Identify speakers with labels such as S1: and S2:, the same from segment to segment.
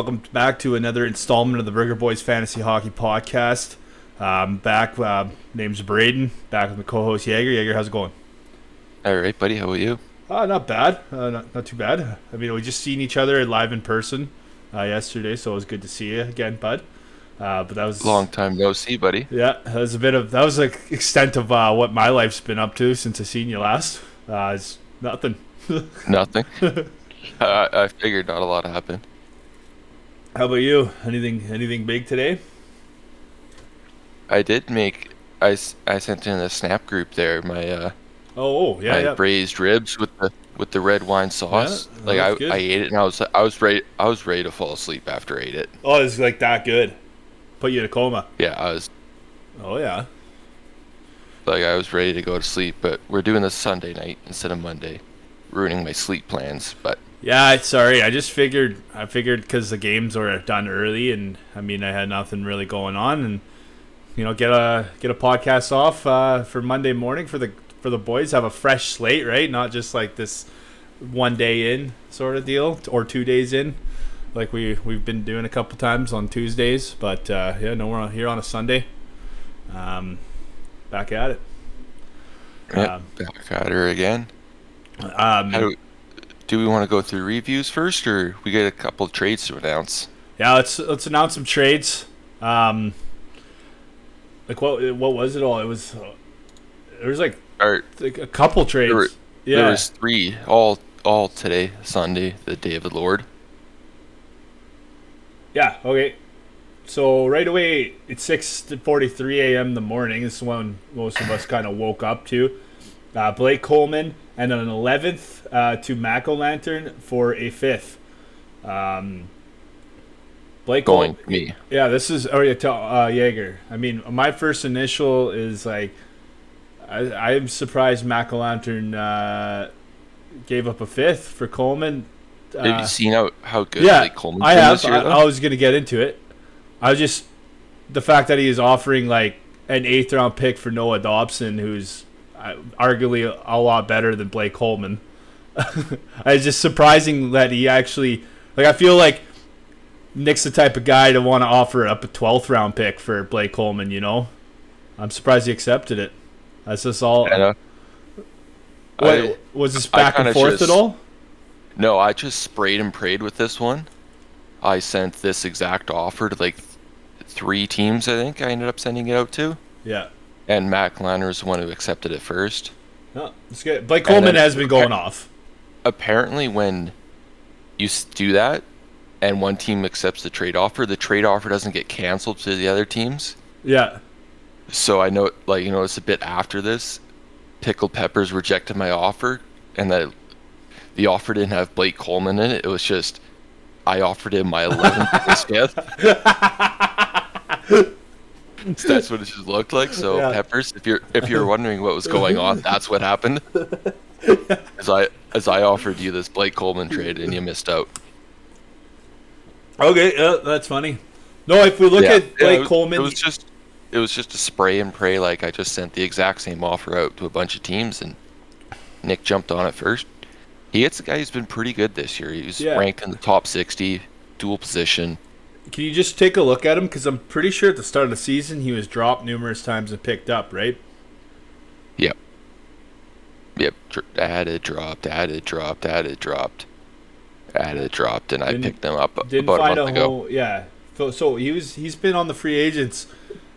S1: Welcome back to another installment of the Burger Boys Fantasy Hockey Podcast. Um, back, uh, name's Braden. Back with my co-host Jaeger. Jaeger, how's it going?
S2: All right, buddy. How about you?
S1: Uh, not bad. Uh, not, not too bad. I mean, we just seen each other live in person uh, yesterday, so it was good to see you again, bud. Uh, but that was
S2: Long time no see, buddy.
S1: Yeah, that was a bit of that was the extent of uh, what my life's been up to since I seen you last. Uh, it's nothing.
S2: Nothing. I figured not a lot happened.
S1: How about you? Anything anything big today?
S2: I did make. I, I sent in a snap group there my uh
S1: Oh, oh yeah,
S2: my
S1: yeah.
S2: braised ribs with the with the red wine sauce.
S1: that
S2: like I,
S1: good.
S2: I ate it and I was I was ready I was ready to fall asleep after I ate it.
S1: Oh, it's like that good. Put you in a coma.
S2: Yeah, I was
S1: Oh yeah.
S2: like I was ready to go to sleep, but we're doing this Sunday night instead of Monday, ruining my sleep plans. But
S1: Yeah, sorry. I just figured. I figured because the games were done early, and I mean, I had nothing really going on, and you know, get a get a podcast off uh, for Monday morning for the for the boys. Have a fresh slate, right? Not just like this one day in sort of deal, or two days in, like we we've been doing a couple times on Tuesdays. But uh, yeah, no, we're here on a Sunday. Um, back at it.
S2: yeah,
S1: Um,
S2: back at her again.
S1: Um,
S2: do, we want to go through reviews first, or we get a couple of trades to announce?
S1: Yeah, let's let's announce some trades. Um, like what what was it all? It was uh, there was like,
S2: Or
S1: like a couple trades.
S2: There were-
S1: yeah,
S2: there was three all all today, Sunday, the day of the Lord.
S1: yeah. Okay. So right away, it's six forty three a.m. in the morning. This is when most of us kind of woke up to. Uh, Blake Coleman and an eleventh uh, to Mac Lantern for a fifth. Um, Blake
S2: Going me.
S1: Yeah, this is oh yeah, to, uh, Jaeger. I mean, my first initial is like, I I'm surprised Mac Lantern uh, gave up a fifth for Coleman.
S2: Have
S1: Uh,
S2: you seen how, how good
S1: yeah,
S2: Blake Coleman's
S1: I have.
S2: year?
S1: I? I was gonna get into it. I was just the fact that he is offering like an eighth round pick for Noah Dobson, who's uh, arguably a, lot better than Blake Coleman. it's just surprising that he actually like. I feel like Nick's the type of guy to want to offer up a twelfth round pick for Blake Coleman. You know, I'm surprised he accepted it. That's just all. What,
S2: I-
S1: was this back and forth
S2: just-
S1: at all?
S2: No, I just sprayed and prayed with this one. I sent this exact offer to like th- three teams. I think I ended up sending it out to,
S1: Yeah.
S2: And Matt Lanner is the one who accepted it first.
S1: No, it's good. Blake Coleman has been going off.
S2: apparently when you do that and one team accepts the trade offer, the trade offer doesn't get canceled to the other teams.
S1: Yeah.
S2: So I know, like you know, it's a bit after this. Pickled Peppers rejected my offer, and that the offer didn't have Blake Coleman in it. It was just I offered him my 11th and fifth. That's what it just looked like. So
S1: Yeah.
S2: Peppers, if you're if you're wondering what was going on, that's what happened. As I as I offered you this Blake Coleman trade and you missed out.
S1: Okay, yeah, that's funny. No, if we look
S2: Yeah,
S1: at
S2: yeah,
S1: Blake
S2: it was,
S1: Coleman,
S2: It was just it was just a spray and pray. Like I just sent the exact same offer out to a bunch of teams, and Nick jumped on it first. He gets a guy who's been pretty good this year. He was
S1: Yeah.
S2: ranked in the top sixty, dual position.
S1: Can you just take a look at him? Because I'm pretty sure at the start of the season he was dropped numerous times and picked up, right?
S2: Yep. Yep. Dr- added, dropped, added, dropped, added, dropped, added, dropped, and I
S1: Didn't-
S2: picked him up
S1: Didn't
S2: about a
S1: find
S2: month
S1: a
S2: ago.
S1: whole, yeah. So, so he was he's been on the free agents.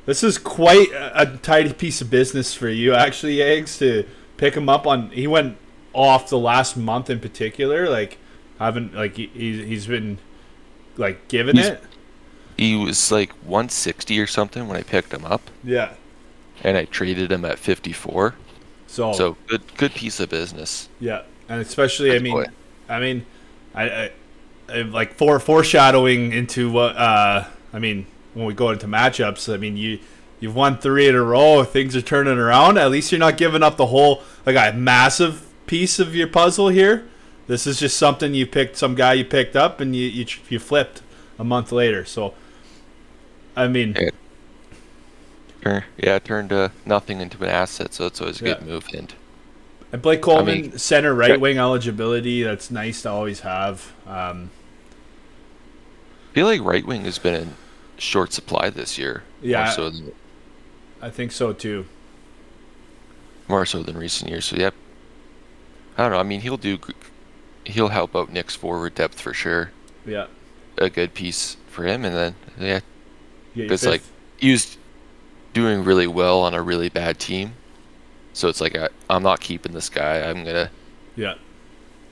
S1: This is quite a, a tidy piece of business for you, actually, Eggs, to pick him up on. He went off the last month in particular. Like, haven't like he, he's he's been like giving
S2: He's-
S1: it.
S2: He was like 160 or something when I picked him up,
S1: Yeah.
S2: and I traded him at 54.
S1: So,
S2: So good, good piece of business.
S1: Yeah, and especially, I mean,
S2: boy.
S1: I mean, I, I, I like for foreshadowing into what uh, I mean when we go into matchups. I mean, you you've won three in a row. Things are turning around. At least you're not giving up the whole like a massive piece of your puzzle here. This is just something you picked, some guy you picked up, and you you, you flipped a month later. So, I mean,
S2: Yeah. Turn, yeah, turned uh, nothing into an asset, so it's always a
S1: Yeah.
S2: good move. And
S1: And Blake Coleman,
S2: mean-
S1: center right wing eligibility. That's nice to always have. Um,
S2: I feel like right wing has been in short supply this year.
S1: Yeah.
S2: So than,
S1: I think so too.
S2: more so than recent years. So yep. I don't know. I mean, he'll do. He'll help out Nick's forward depth for sure.
S1: Yeah.
S2: A good piece for him, and then yeah, It's like he was doing really well on a really bad team. So it's like I, I'm not keeping this guy. I'm gonna
S1: yeah.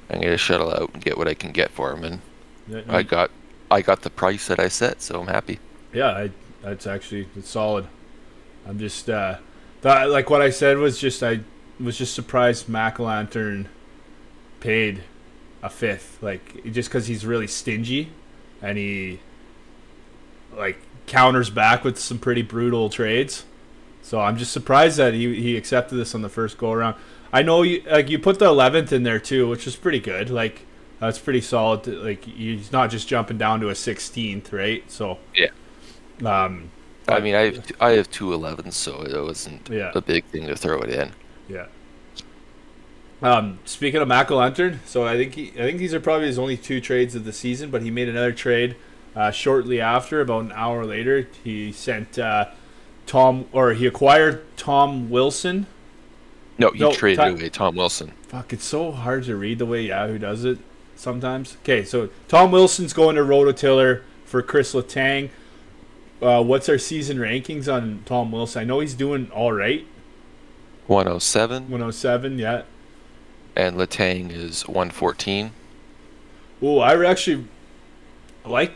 S2: I'm gonna shuttle out and get what I can get for him, and
S1: Yeah,
S2: I got I got the price that I set, so I'm happy.
S1: yeah, I, that's actually it's solid. I'm just uh, that like what I said was just I was just surprised McElantern paid a fifth, like just because he's really stingy, and he like counters back with some pretty brutal trades. So I'm just surprised that he he accepted this on the first go around. I know you like you put the 11th in there too, which is pretty good. Like that's pretty solid. To, like he's not just jumping down to a 16th, right? So
S2: Yeah.
S1: um,
S2: I mean, I have, I have two 11s, so it wasn't
S1: Yeah.
S2: a big thing to throw it in.
S1: Yeah. Um, speaking of McElantern, so I think he, I think these are probably his only two trades of the season, but he made another trade uh, shortly after, about an hour later. He sent uh, Tom, or he acquired Tom Wilson.
S2: No, he
S1: No,
S2: traded
S1: Ty-
S2: away Tom Wilson.
S1: Fuck, it's so hard to read the way Yahoo does it sometimes. Okay, so Tom Wilson's going to Rototiller for Chris Letang. Uh, what's our season rankings on Tom Wilson? I know he's doing all right.
S2: 107,
S1: 107, yeah.
S2: and Letang is 114.
S1: Oh, I actually like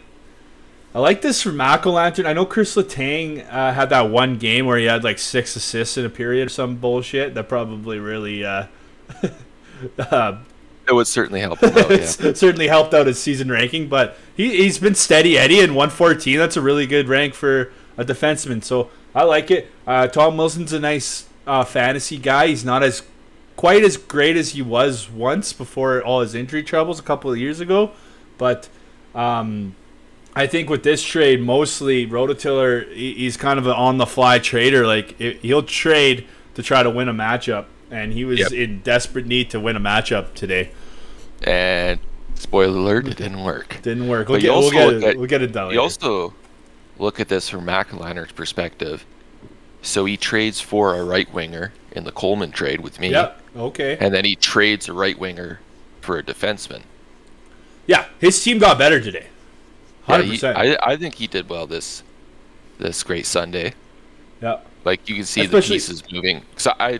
S1: I like this for McElantern. I know Chris Letang uh, had that one game where he had like six assists in a period or some bullshit that probably really uh, uh,
S2: It would certainly help out, yeah.
S1: certainly helped out his season ranking. But he, he's been steady Eddie in 114. That's a really good rank for a defenseman. So I like it. Uh, Tom Wilson's a nice uh, fantasy guy. He's not as quite as great as he was once before all his injury troubles a couple of years ago. But um, I think with this trade, mostly Rototiller, he's kind of an on the fly trader. Like he'll trade to try to win a matchup, and he was
S2: Yep.
S1: in desperate need to win a matchup today.
S2: And spoiler alert, it didn't work.
S1: Didn't work. We'll get, we'll get it.
S2: at-
S1: we'll get it done.
S2: You also look at this from McElhiner's perspective. So he trades for a right winger in the Coleman trade with me,
S1: Yep. Okay.
S2: and then he trades a right winger for a defenseman.
S1: Yeah, his team got better today.
S2: Yeah,
S1: Hundred
S2: he-
S1: percent.
S2: I, I think he did well this this great Sunday.
S1: Yeah.
S2: Like you can see
S1: Especially-
S2: the pieces moving. Cause I,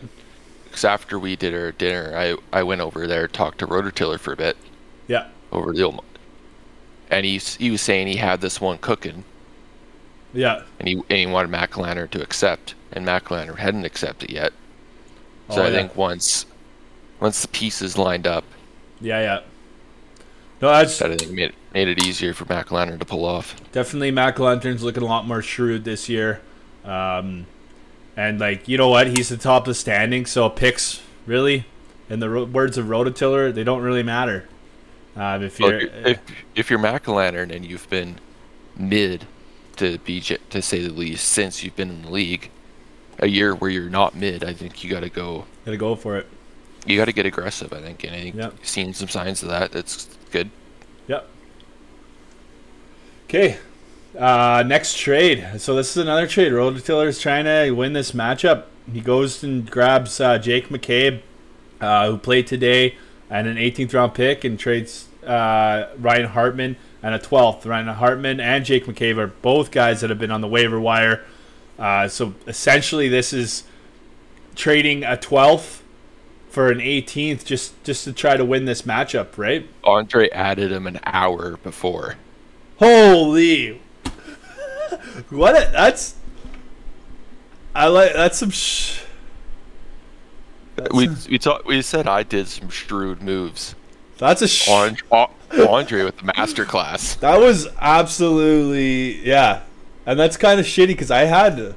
S2: cause after we did our dinner, I I went over there talked to Rototiller for a bit
S1: Yeah.
S2: over the old, and he's he was saying he had this one cooking,
S1: Yeah.
S2: and he and he wanted McElhanner to accept, and McElhanner hadn't accepted yet. So
S1: Oh,
S2: I
S1: yeah.
S2: think once once the pieces lined up,
S1: Yeah. Yeah. No, that's
S2: I think made it, made it easier for McElhanner to pull off.
S1: definitely Mac Lantern's looking a lot more shrewd this year. Um, and like you know what, he's the top of the standing. So picks really, in the ro- words of Rototiller, they don't really matter. Um, if you're,
S2: if, if if you're McElhanner and you've been mid to be to say the least since you've been in the league, a year where you're not mid, I think you got to go.
S1: gotta go for it.
S2: You got to get aggressive. I think, and I think
S1: Yep.
S2: seeing some signs of that. That's good.
S1: Okay. Uh, next trade. So this is another trade. Rototiller is trying to win this matchup. He goes and grabs uh, Jake McCabe, uh, who played today, and an 18th round pick, and trades uh, Ryan Hartman and a 12th. Ryan Hartman and Jake McCabe are both guys that have been on the waiver wire. Uh, so essentially, this is trading a 12th for an 18th just just to try to win this matchup, right?
S2: Andre added him an hour before.
S1: Holy! what? A, that's. I like that's some. Sh-
S2: we we talked. We said I did some shrewd moves.
S1: that's a. Sh-
S2: On, Andre with the master class.
S1: that was absolutely yeah, and that's kind of shitty because I had.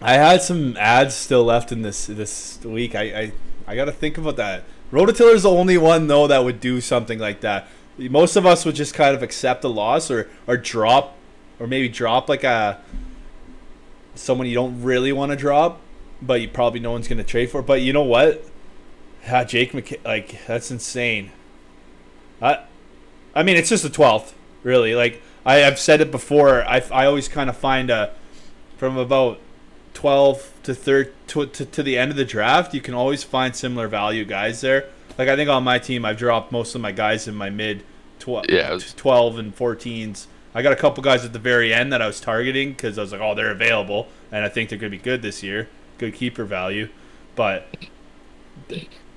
S1: I had some ads still left in this this week. I I, I got to think about that. Rototiller's the only one though that would do something like that. Most of us would just kind of accept a loss or or drop, or maybe drop like a someone you don't really want to drop, but you probably no one's going to trade for. But you know what? Yeah, Jake McK like that's insane. I, I mean, it's just the twelfth, really. Like I, have said it before. I, I always kind of find a from about twelve to third to, to, to the end of the draft, you can always find similar value guys there. Like I think on my team, I've dropped most of my guys in my mid tw-
S2: Yeah, was-
S1: 12 and 14s. I got a couple guys at the very end that I was targeting because I was like, oh, they're available, and I think they're going to be good this year, good keeper value. But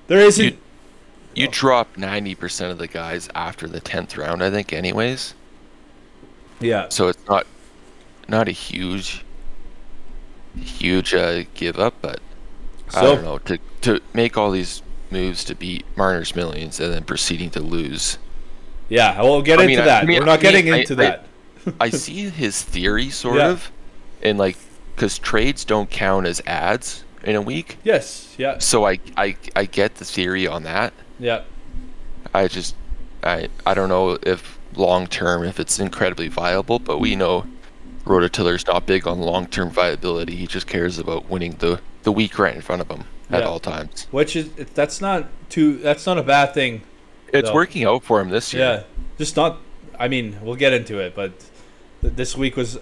S1: there isn't.
S2: You- You drop ninety percent of the guys after the tenth round, I think, anyways.
S1: yeah,
S2: So it's not not a huge huge uh, give up, but I don't know to to make all these moves to beat Marner's millions and then proceeding to lose.
S1: yeah. we'll get
S2: I
S1: into
S2: mean,
S1: that.
S2: I mean,
S1: We're not
S2: I
S1: getting into that.
S2: I see his theory sort
S1: Yeah.
S2: of, and like because trades don't count as ads in a week,
S1: yes. Yeah.
S2: so I I I get the theory on that.
S1: Yeah.
S2: I just I I don't know if long term if it's incredibly viable, but we know Rototiller's not big on long term viability. He just cares about winning the the week right in front of him at
S1: Yeah.
S2: all times.
S1: Which is that's not too. That's not a bad thing.
S2: It's
S1: No.
S2: working out for him this year.
S1: Yeah. Just not. I mean, we'll get into it, but th- this week was.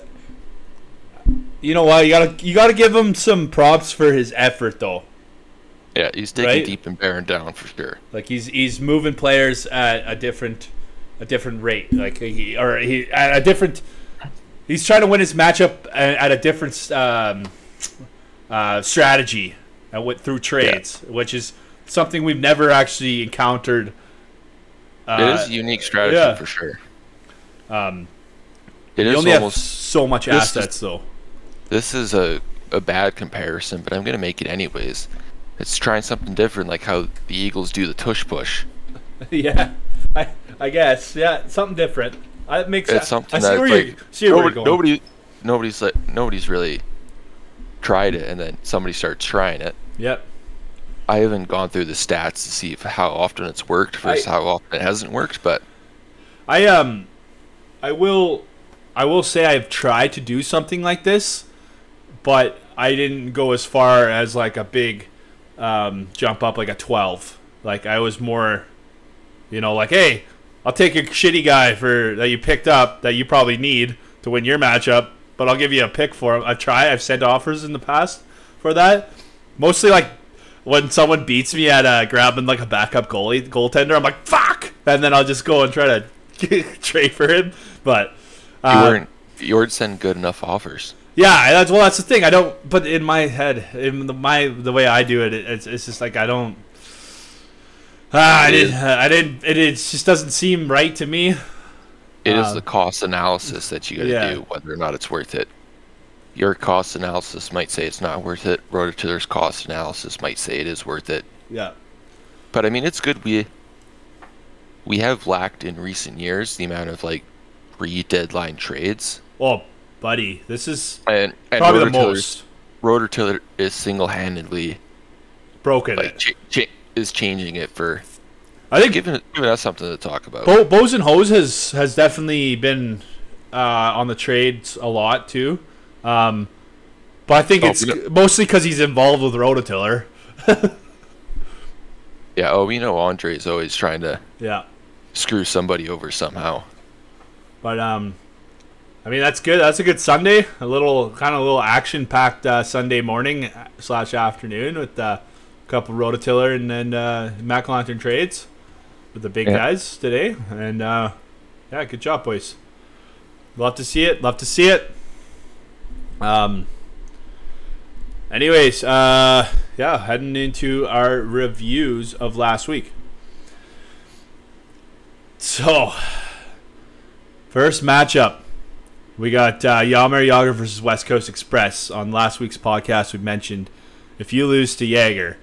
S1: You know what? You gotta you gotta give him some props for his effort, though.
S2: Yeah, he's digging
S1: Right?
S2: deep and bearing down for sure.
S1: Like he's he's moving players at a different a different rate. Like he or he at a different. He's trying to win his matchup at, at a different um, uh, strategy, and with through trades, which is something we've never actually encountered.
S2: it
S1: Uh,
S2: is a unique strategy
S1: yeah.
S2: for sure.
S1: Um,
S2: It
S1: you
S2: is
S1: only have
S2: almost
S1: so much
S2: this is-
S1: assets, though.
S2: this is a a bad comparison, but I'm gonna make it anyways. It's trying something different, like how the Eagles do the tush push.
S1: yeah, I I guess yeah, something different. I it makes
S2: It's
S1: sense.
S2: something
S1: I see
S2: that
S1: where
S2: like
S1: you see where you're
S2: nobody,
S1: going.
S2: nobody, nobody's like nobody's really tried it, and then somebody starts trying it.
S1: Yep.
S2: I haven't gone through the stats to see if, how often it's worked versus
S1: I-
S2: how often it hasn't worked, but
S1: I um, I will, I will say I've tried to do something like this, but I didn't go as far as like a big um, jump up like a twelve. Like I was more, you know, like hey, I'll take a shitty guy for that you picked up that you probably need to win your matchup, but I'll give you a pick for him. I've tried. I've sent offers in the past for that. Mostly like when someone beats me at uh, grabbing like a backup goalie goaltender, I'm like fuck, and then I'll just go and try to trade for him. But
S2: you
S1: uh,
S2: weren't you weren't sending good enough offers.
S1: yeah, that's well, that's the thing. I don't. But in my head, in the, my the way I do it, it's, it's just like I don't. Ah, I didn't. I didn't. It, it just doesn't seem right to me.
S2: It is
S1: Um,
S2: the cost analysis that you got to
S1: yeah.
S2: do, whether or not it's worth it. Your cost analysis might say it's not worth it. Rototiller's cost analysis might say it is worth it.
S1: Yeah.
S2: But I mean, it's good we we have lacked in recent years the amount of like pre-deadline trades,
S1: Oh, buddy, this is
S2: and and
S1: probably the most
S2: Rototiller is single-handedly
S1: broken.
S2: like ch- is changing it for
S1: I think
S2: giving giving us something to talk about.
S1: Bo- Bows and Hose has has definitely been uh, on the trades a lot too. Um, but I think
S2: Oh,
S1: it's mostly because he's involved with Rototiller.
S2: Yeah. Oh, we know Andre's always trying to
S1: Yeah.
S2: screw somebody over somehow.
S1: But um, I mean that's good. That's a good Sunday. A little kind of a little action packed uh, Sunday morning uh, slash afternoon with uh, a couple Rototiller and then uh, Mac Lantern trades with the big
S2: Yeah.
S1: guys today. And uh, yeah, good job, boys. Love to see it. Love to see it. Um. Anyways, uh, yeah, heading into our reviews of last week. So, First matchup, we got uh, Yammer Yager versus West Coast Express. On last week's podcast, we mentioned if you lose to Jaeger,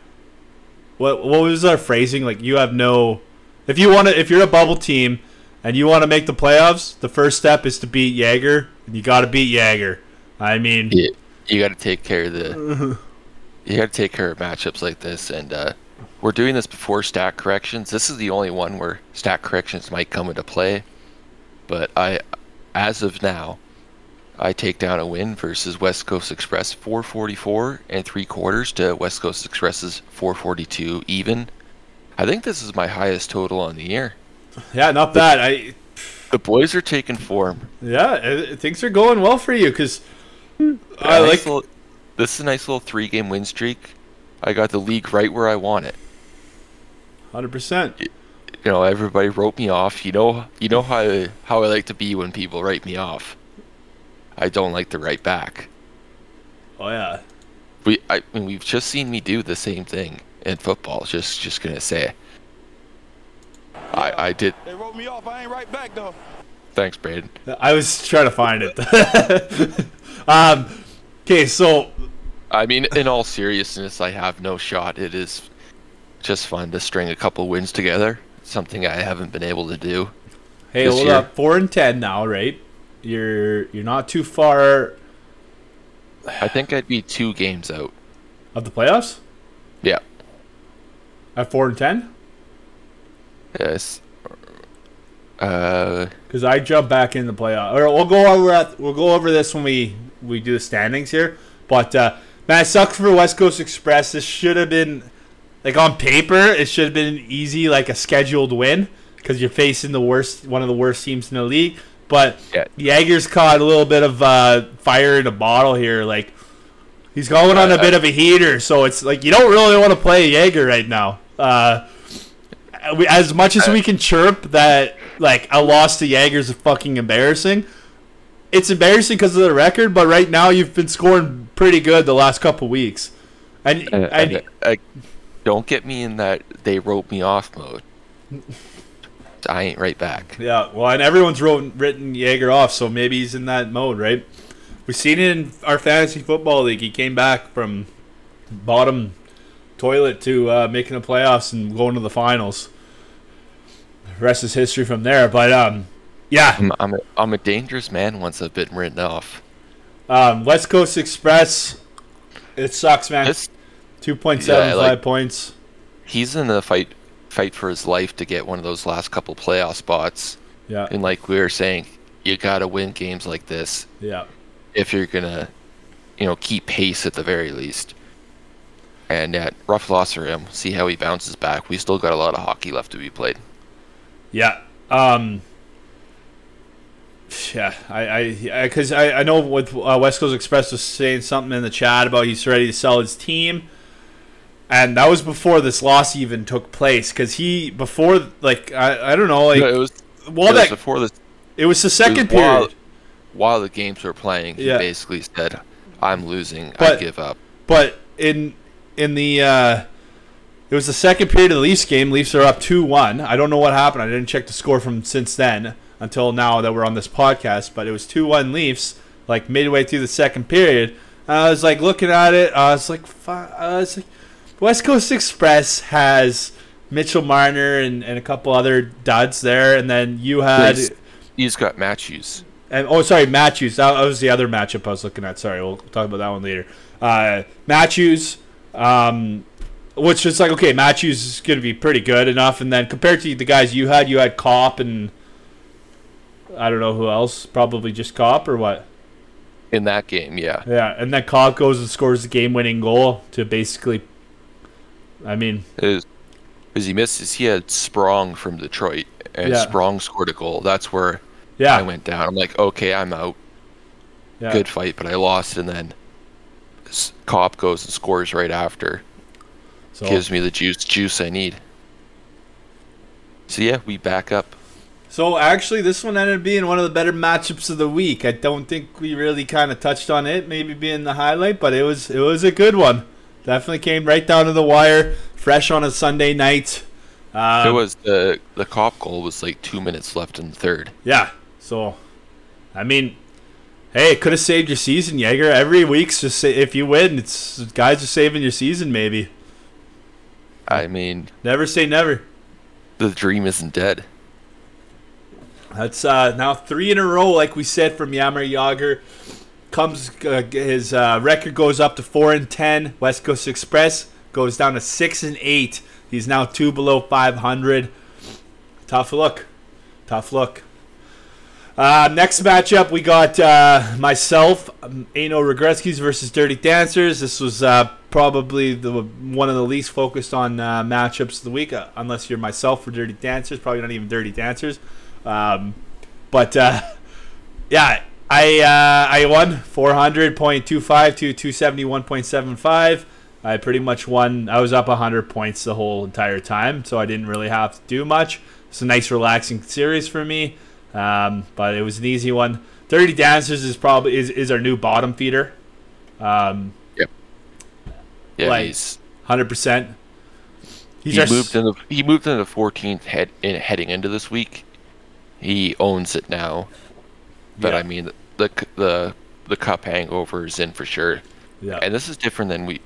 S1: what what was our phrasing? Like you have no, if you want to, if you're a bubble team and you want to make the playoffs, the first step is to beat Jaeger. You got to beat Jaeger. I mean,
S2: Yeah, you got to take care of the. you got to take care of matchups like this, and uh, we're doing this before stat corrections. This is the only one where stat corrections might come into play, but I, as of now, I take down a win versus West Coast Express 444 and three quarters to West Coast Express's 442 even. I think this is my highest total on the year.
S1: Yeah, not bad. I
S2: The boys are taking form.
S1: yeah, uh, things are going well for you because I
S2: nice
S1: like
S2: little- this is a nice little three game win streak. I got the league right where I want it.
S1: hundred percent.
S2: You know, everybody wrote me off. You know, you know how I, how I like to be when people write me off. I don't like to write back.
S1: Oh yeah,
S2: We, I mean, we've just seen me do the same thing in football. Just, just gonna say. I, I did.
S3: They wrote me off. I ain't right back though.
S2: Thanks, Braden.
S1: I was trying to find it. um, okay, so
S2: I mean, in all seriousness, I have no shot. It is just fun to string a couple wins together. Something I haven't been able to do.
S1: hey,
S2: This
S1: hold
S2: year.
S1: up, four and ten now, right? You're you're not too far
S2: I think I'd be two games out.
S1: of the playoffs
S2: Yeah.
S1: At four and ten.
S2: Yes. Uh,
S1: Because I jump back in the playoff, or we'll go over at, we'll go over this when we we do the standings here. But uh, man, it sucks for West Coast Express. This should have been like on paper, it should have been easy, like a scheduled win, because you're facing the worst, one of the worst teams in the league. But
S2: Yeah.
S1: Jaeger's caught a little bit of uh, fire in a bottle here. Like he's going on a
S2: Uh,
S1: bit of a heater, so it's like you don't really want to play Jaeger right now. Uh, we, as much as we can chirp that like a loss to Jaeger's is fucking embarrassing, it's embarrassing because of the record. But right now you've been scoring pretty good the last couple weeks, and,
S2: I,
S1: and
S2: I, I- don't get me in that they wrote me off mode. I ain't right back.
S1: yeah, well, and everyone's wrote, written Jaeger off, so maybe he's in that mode, right? We've seen it in our fantasy football league. He came back from bottom toilet to uh, making the playoffs and going to the finals. The rest is history from there. But um, yeah,
S2: I'm, I'm, a, I'm a dangerous man once I've been written off.
S1: um, West Coast Express. It sucks, man.
S2: This,
S1: Two point seven
S2: Yeah,
S1: five
S2: like-
S1: points.
S2: he's in the fight fight for his life to get one of those last couple playoff spots.
S1: Yeah,
S2: And like we were saying, you gotta win games like this
S1: yeah.
S2: if you're gonna, you know, keep pace at the very least. And yeah, rough loss for him. See how he bounces back. We still got a lot of hockey left to be played.
S1: Yeah. Um. Yeah, I, I, because I, I, know with uh, West Coast Express was saying something in the chat about he's ready to sell his team, and that was before this loss even took place. Because he before like I, I don't know like
S2: No, it was,
S1: well
S2: it was
S1: that
S2: before the
S1: it was the second
S2: while-
S1: period,
S2: while the games were playing. He
S1: Yeah.
S2: basically said, "I'm losing. I give up."
S1: but in in the uh, it was the second period of the Leafs game. Leafs are up two one. I don't know what happened. I didn't check the score from since then until now that we're on this podcast. But it was two one Leafs like midway through the second period. I was like looking at it. I was like, I was like, West Coast Express has Mitchell Marner and, and a couple other duds there, and then you had
S2: He's- got Matthews.
S1: and oh, sorry, Matthews. That was the other matchup I was looking at. Sorry, we'll talk about that one later. Uh, Matthews, um, which is like okay, Matthews is going to be pretty good enough, and then compared to the guys you had, you had Copp and I don't know who else. Probably just Copp or what?
S2: in that game. Yeah,
S1: Yeah, and then Copp goes and scores the game-winning goal to basically. I mean,
S2: is is he misses. He had Sprong from Detroit, and
S1: Yeah.
S2: Sprong scored a goal. That's where
S1: yeah,
S2: I went down. I'm like, okay, I'm out.
S1: yeah.
S2: Good fight, but I lost, and then Copp goes and scores right after.
S1: So,
S2: Gives me the juice juice I need. So yeah, we back up.
S1: So actually, this one ended up being one of the better matchups of the week. I don't think we really kind of touched on it, maybe being the highlight, but it was it was a good one. Definitely came right down to the wire, fresh on a Sunday night. Um,
S2: it was the the Copp goal was like two minutes left in the third.
S1: yeah. So, I mean, hey, it could have saved your season, Jaeger. Every week's just say, if you win, it's guys are saving your season. Maybe
S2: I mean,
S1: never say never.
S2: the dream isn't dead.
S1: That's uh, now three in a row, like we said from Yammer Yager. Comes uh, his uh, record goes up to four and ten. West Coast Express goes down to six and eight. He's now two below five hundred. Tough look, tough look. Uh, next matchup, we got uh, myself, Ano Regretskis versus Dirty Dancers. This was uh, probably the one of the least focused on uh, matchups of the week, uh, unless you're myself for Dirty Dancers. Probably not even Dirty Dancers. Um, but uh, yeah, I I won 400.25 to 271.75. I pretty much won. I was up 100 points the whole entire time, so I didn't really have to do much. It's a nice, relaxing series for me, um, but it was an easy one. Dirty Dancers is probably is, is our new bottom feeder. Um,
S2: Yeah,
S1: Like,
S2: he's
S1: Hundred percent.
S2: he moved into he moved into the 14th head in heading into this week. He owns it now, but
S1: Yeah.
S2: I mean the the the cup hangover is in for sure.
S1: Yeah.
S2: And this is different than we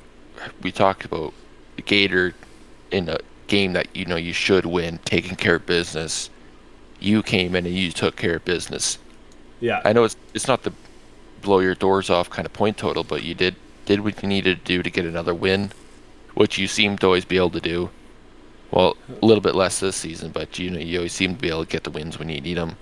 S2: we talked about Gator in a game that you know you should win, taking care of business. You came in and you took care of business.
S1: yeah.
S2: I know it's it's not the blow your doors off kind of point total, but you did did what you needed to do to get another win, which you seem to always be able to do. Well, a little bit less this season, but you know you always seem to be able to get the wins when you need them.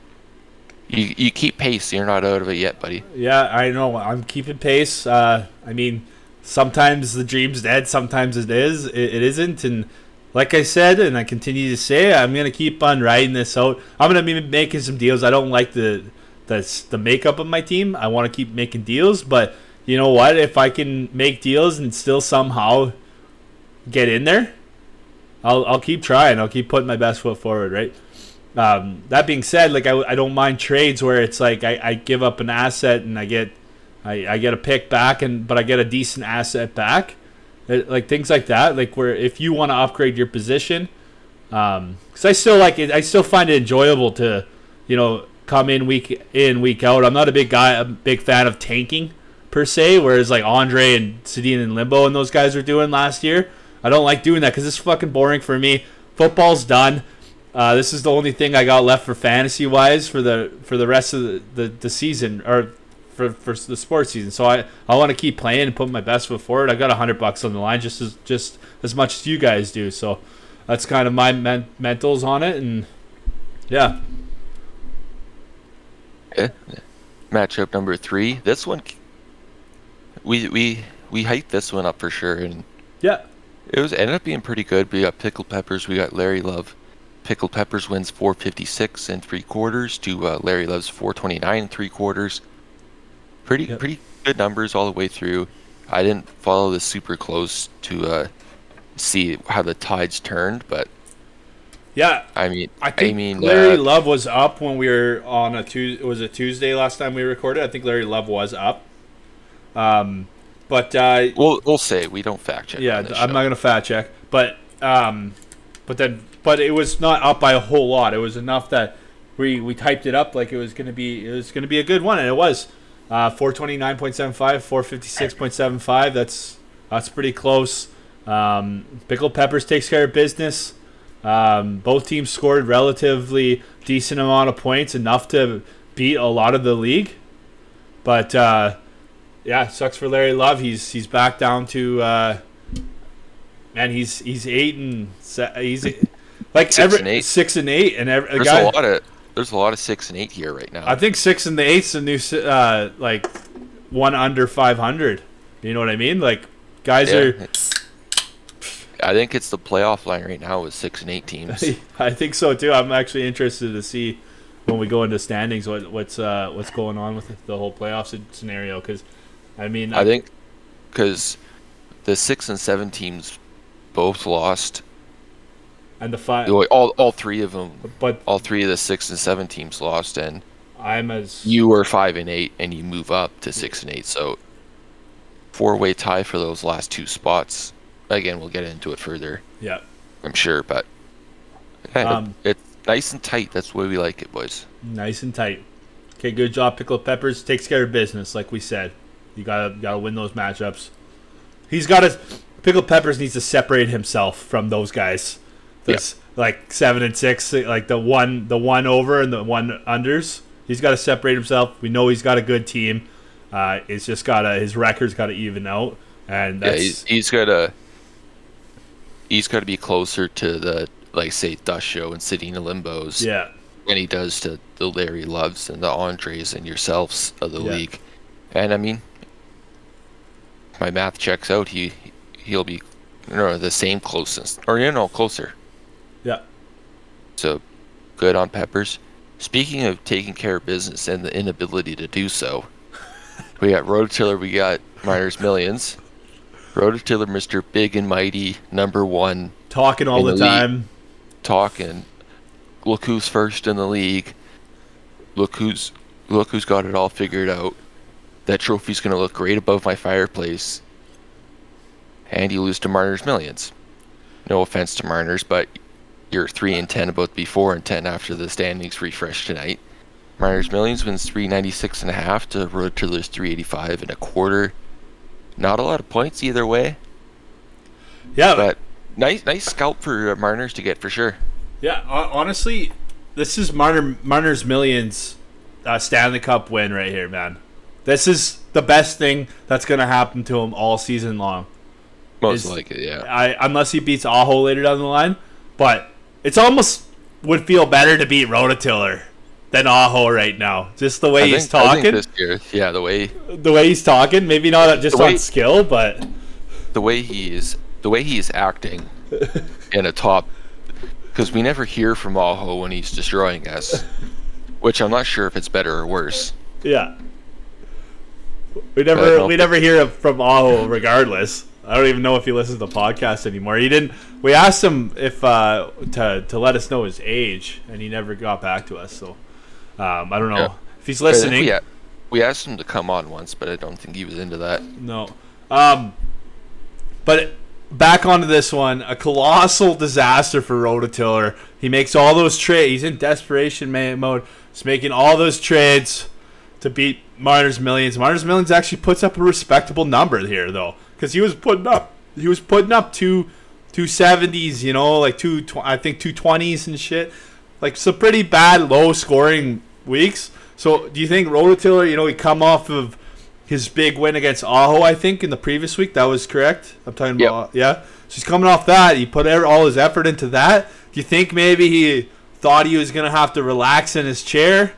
S2: You you keep pace. You're not out of it yet, buddy.
S1: Yeah, I know. I'm keeping pace. Uh, I mean, sometimes the dream's dead. Sometimes it is. It, it isn't. And like I said, and I continue to say, I'm gonna keep on riding this out. I'm gonna be making some deals. I don't like the the the makeup of my team. I want to keep making deals, but you know what? If I can make deals and still somehow get in there, I'll I'll keep trying. I'll keep putting my best foot forward. Right. Um, that being said, like I, I don't mind trades where it's like I, I give up an asset and I get I, I get a pick back and but I get a decent asset back, It- like things like that. Like where if you want to upgrade your position, because I still like it. I still find it enjoyable to, you know, come in week in week out. I'm not a big guy, a big fan of tanking per se. Whereas like Andre and Sedin and Limbo and those guys were doing last year, I don't like doing that because it's fucking boring for me. Football's done. Uh, this is the only thing I got left for fantasy wise for the for the rest of the, the, the season or for, for the sports season. So I, I want to keep playing and put my best foot forward. I got a hundred bucks on the line just as just as much as you guys do. So that's kind of my men- mentals on it, and yeah,
S2: Okay. Matchup number three. This one, we we we hyped this one up for sure, and
S1: yeah,
S2: it was ended up being pretty good. We got pickled Peppers. We got Larry Love. Pickled Peppers wins 456 and three quarters to uh, Larry Love's 429 and three quarters. Pretty
S1: Yep.
S2: pretty good numbers all the way through. I didn't follow this super close to uh, see how the tides turned, but
S1: yeah.
S2: I mean,
S1: I think
S2: mean,
S1: Larry
S2: uh,
S1: Love was up when we were on a Tuesday. Was it Tuesday last time we recorded? I think Larry Love was up. Um, but uh,
S2: we'll we'll say we don't fact check.
S1: yeah, I'm
S2: show.
S1: not gonna fact check, but um, but then but it was not up by a whole lot. It was enough that we we typed it up like it was gonna be it was gonna be a good one, and it was. Uh, 429.75, 456.75. That's that's pretty close. Um, Pickle Peppers takes care of business. Um, both teams scored relatively decent amount of points, enough to beat a lot of the league. But uh, yeah, sucks for Larry Love. He's he's back down to uh, man. He's he's eight and se- he's like
S2: Six
S1: every
S2: and eight.
S1: six and eight, and every
S2: There's
S1: guy,
S2: a lot of there's a lot of six and eight here right now.
S1: I think six and the eight's a new uh, like one under five hundred. You know what I mean? Like guys
S2: Yeah.
S1: are.
S2: I think it's the playoff line right now with six and eight teams.
S1: I think so too. I'm actually interested to see when we go into standings what what's uh, what's going on with the whole playoff scenario. Because I mean,
S2: I think because the six and seven teams both lost.
S1: And the five,
S2: All all three of them,
S1: but
S2: all three of the six and seven teams lost, and
S1: I'm as
S2: you were five and eight, and you move up to six and eight. So four way tie for those last two spots. Again, we'll get into it further,
S1: yeah.
S2: I'm sure, but
S1: Um,
S2: it's nice and tight. That's the way we like it, boys.
S1: Nice and tight. Okay, good job, Pickle Peppers. Takes care of business, like we said. You gotta gotta win those matchups. He's got to. Pickle Peppers needs to separate himself from those guys. This like seven and six, like the one the one over and the one unders. He's got to separate himself. We know he's got a good team. Uh, it's just gotta his record's got to even out, and
S2: Yeah, he's, he's gotta he's gotta be closer to the like say Dusho and in Limbos.
S1: yeah.
S2: than he does to the Larry Loves and the Andres and yourselves of the
S1: Yeah.
S2: league. And I mean, my math checks out. He he'll be no, the same closest, or you know, closer. So good on Peppers. Speaking of taking care of business and the inability to do so, we got Rototiller, we got Marner's Millions. Rototiller, Mr. Big and Mighty, number one,
S1: Talking all the,
S2: the
S1: time.
S2: talking. Look who's first in the league. Look who's look who's got it all figured out. That trophy's gonna look great above my fireplace. And you lose to Marner's Millions. No offense to Marner's, but you're three and ten about to be four and ten after the standings refresh tonight. Marner's Millions wins three ninety six and a half to eighty five and a quarter. Not a lot of points either way,
S1: Yeah,
S2: but nice nice scalp for uh, Marner's to get for sure.
S1: Yeah, honestly, this is Marner Marner's Millions uh, Stanley Cup win right here, man. This is the best thing that's gonna happen to him all season long.
S2: Most likely, yeah.
S1: I unless he beats Aho later down the line, but it's almost would feel better to beat Rototiller than Aho right now. Just the way
S2: I
S1: he's
S2: think, I think
S1: talking,
S2: this year, yeah, the way
S1: the way he's talking. Maybe not just
S2: way-
S1: on skill, but
S2: the way he is, the way he is acting in a top, because we never hear from Aho when he's destroying us, which I'm not sure if it's better or worse.
S1: yeah. We never we never hear from Aho regardless. I don't even know if he listens to the podcast anymore. He didn't. We asked him if uh, to to let us know his age, and he never got back to us. So um, I don't know
S2: Yeah.
S1: if he's listening.
S2: We, we asked him to come on once, but I don't think he was into that.
S1: No. Um, but back onto this one, a colossal disaster for Rototiller. He makes all those trades. He's in desperation mode. He's making all those trades to beat Marner's Millions. Marner's Millions actually puts up a respectable number here, though, because he was putting up he was putting up two two seventies, you know, like two tw- I think two twenties and shit, like some pretty bad low scoring weeks. So do you think Rototiller, you know, he come off of his big win against Aho, I think, in the previous week. That was correct. I'm talking
S2: Yep.
S1: about yeah. So he's coming off that. He put er, all his effort into that. Do you think maybe he thought he was gonna have to relax in his chair,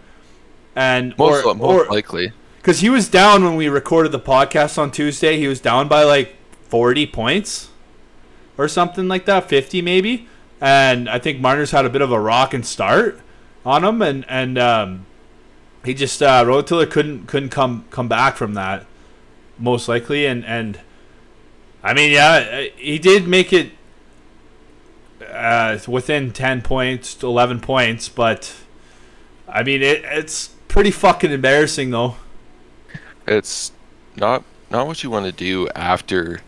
S1: and
S2: Most,
S1: or,
S2: most
S1: or
S2: likely.
S1: Because he was down when we recorded the podcast on Tuesday. He was down by like 40 points or something like that, 50 maybe. And I think Marner's had a bit of a rock and start on him, and and um, he just uh, Rototiller couldn't couldn't come come back from that most likely, and and I mean yeah, he did make it uh, within 10 points to 11 points, but I mean it, it's pretty fucking embarrassing though.
S2: It's not not what you want to do after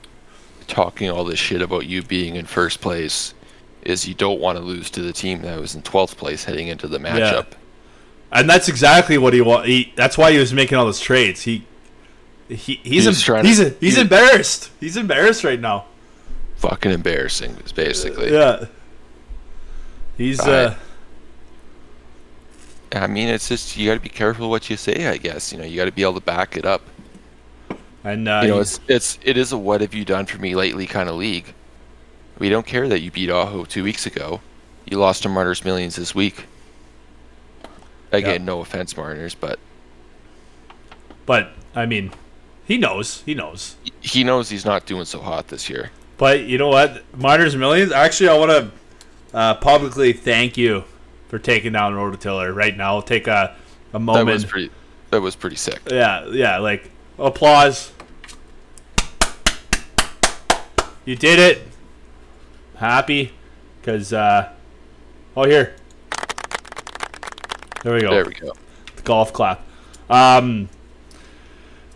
S2: talking all this shit about you being in first place. Is you don't want to lose to the team that was in 12th place heading into the matchup. Yeah.
S1: And that's exactly what he want. He, that's why he was making all those trades. He, he he's
S2: He's
S1: em-
S2: trying to-
S1: he's he's embarrassed. He's embarrassed right now.
S2: Fucking embarrassing, basically.
S1: Yeah. He's uh
S2: I mean, it's just you got to be careful what you say. I guess you know you got to be able to back it up.
S1: and uh,
S2: you know, it's it's it is a what have you done for me lately kind of league. We don't care that you beat Aho two weeks ago. You lost to Marner's Millions this week. Again,
S1: Yeah.
S2: no offense, Martyrs, but
S1: but I mean, he knows. He knows.
S2: he knows he's not doing so hot this year.
S1: But you know what, Marner's Millions. Actually, I want to uh, publicly thank you for taking down Rototiller right now. I'll take a a moment.
S2: That was pretty. That was pretty sick.
S1: Yeah, yeah, like applause. You did it. Happy, cause uh, oh here, there we go.
S2: There we go.
S1: The golf clap. Um,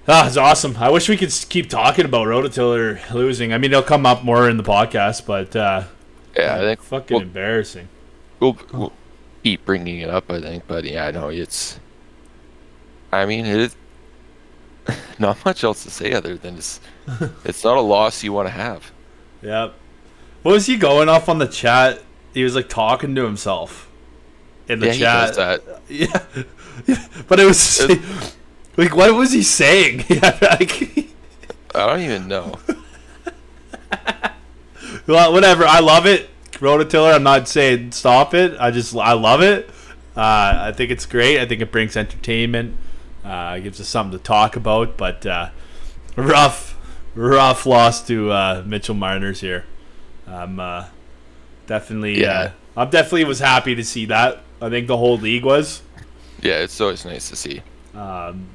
S1: ah, it's awesome. I wish we could keep talking about Rototiller losing. I mean, it'll come up more in the podcast, but uh,
S2: Yeah, I think
S1: fucking
S2: we'll,
S1: embarrassing.
S2: we'll, we'll keep bringing it up. I think, but yeah, no, it's. I mean, it is not much else to say other than it's. it's not a loss you want to have.
S1: Yep. What was he going off on the chat? He was like talking to himself in the
S2: yeah,
S1: chat.
S2: that.
S1: Yeah, but it was
S2: It-
S1: like, what was he saying? Yeah, like,
S2: I don't even know.
S1: well, whatever. I love it, Rototiller. I'm not saying stop it. I just I love it. Uh, I think it's great. I think it brings entertainment. Uh, gives us something to talk about. But uh, rough, rough loss to uh, Mitchell Marners here. I'm uh, definitely,
S2: Yeah.
S1: uh, I'm definitely was happy to see that. I think the whole league was.
S2: Yeah, it's always nice to see.
S1: Um,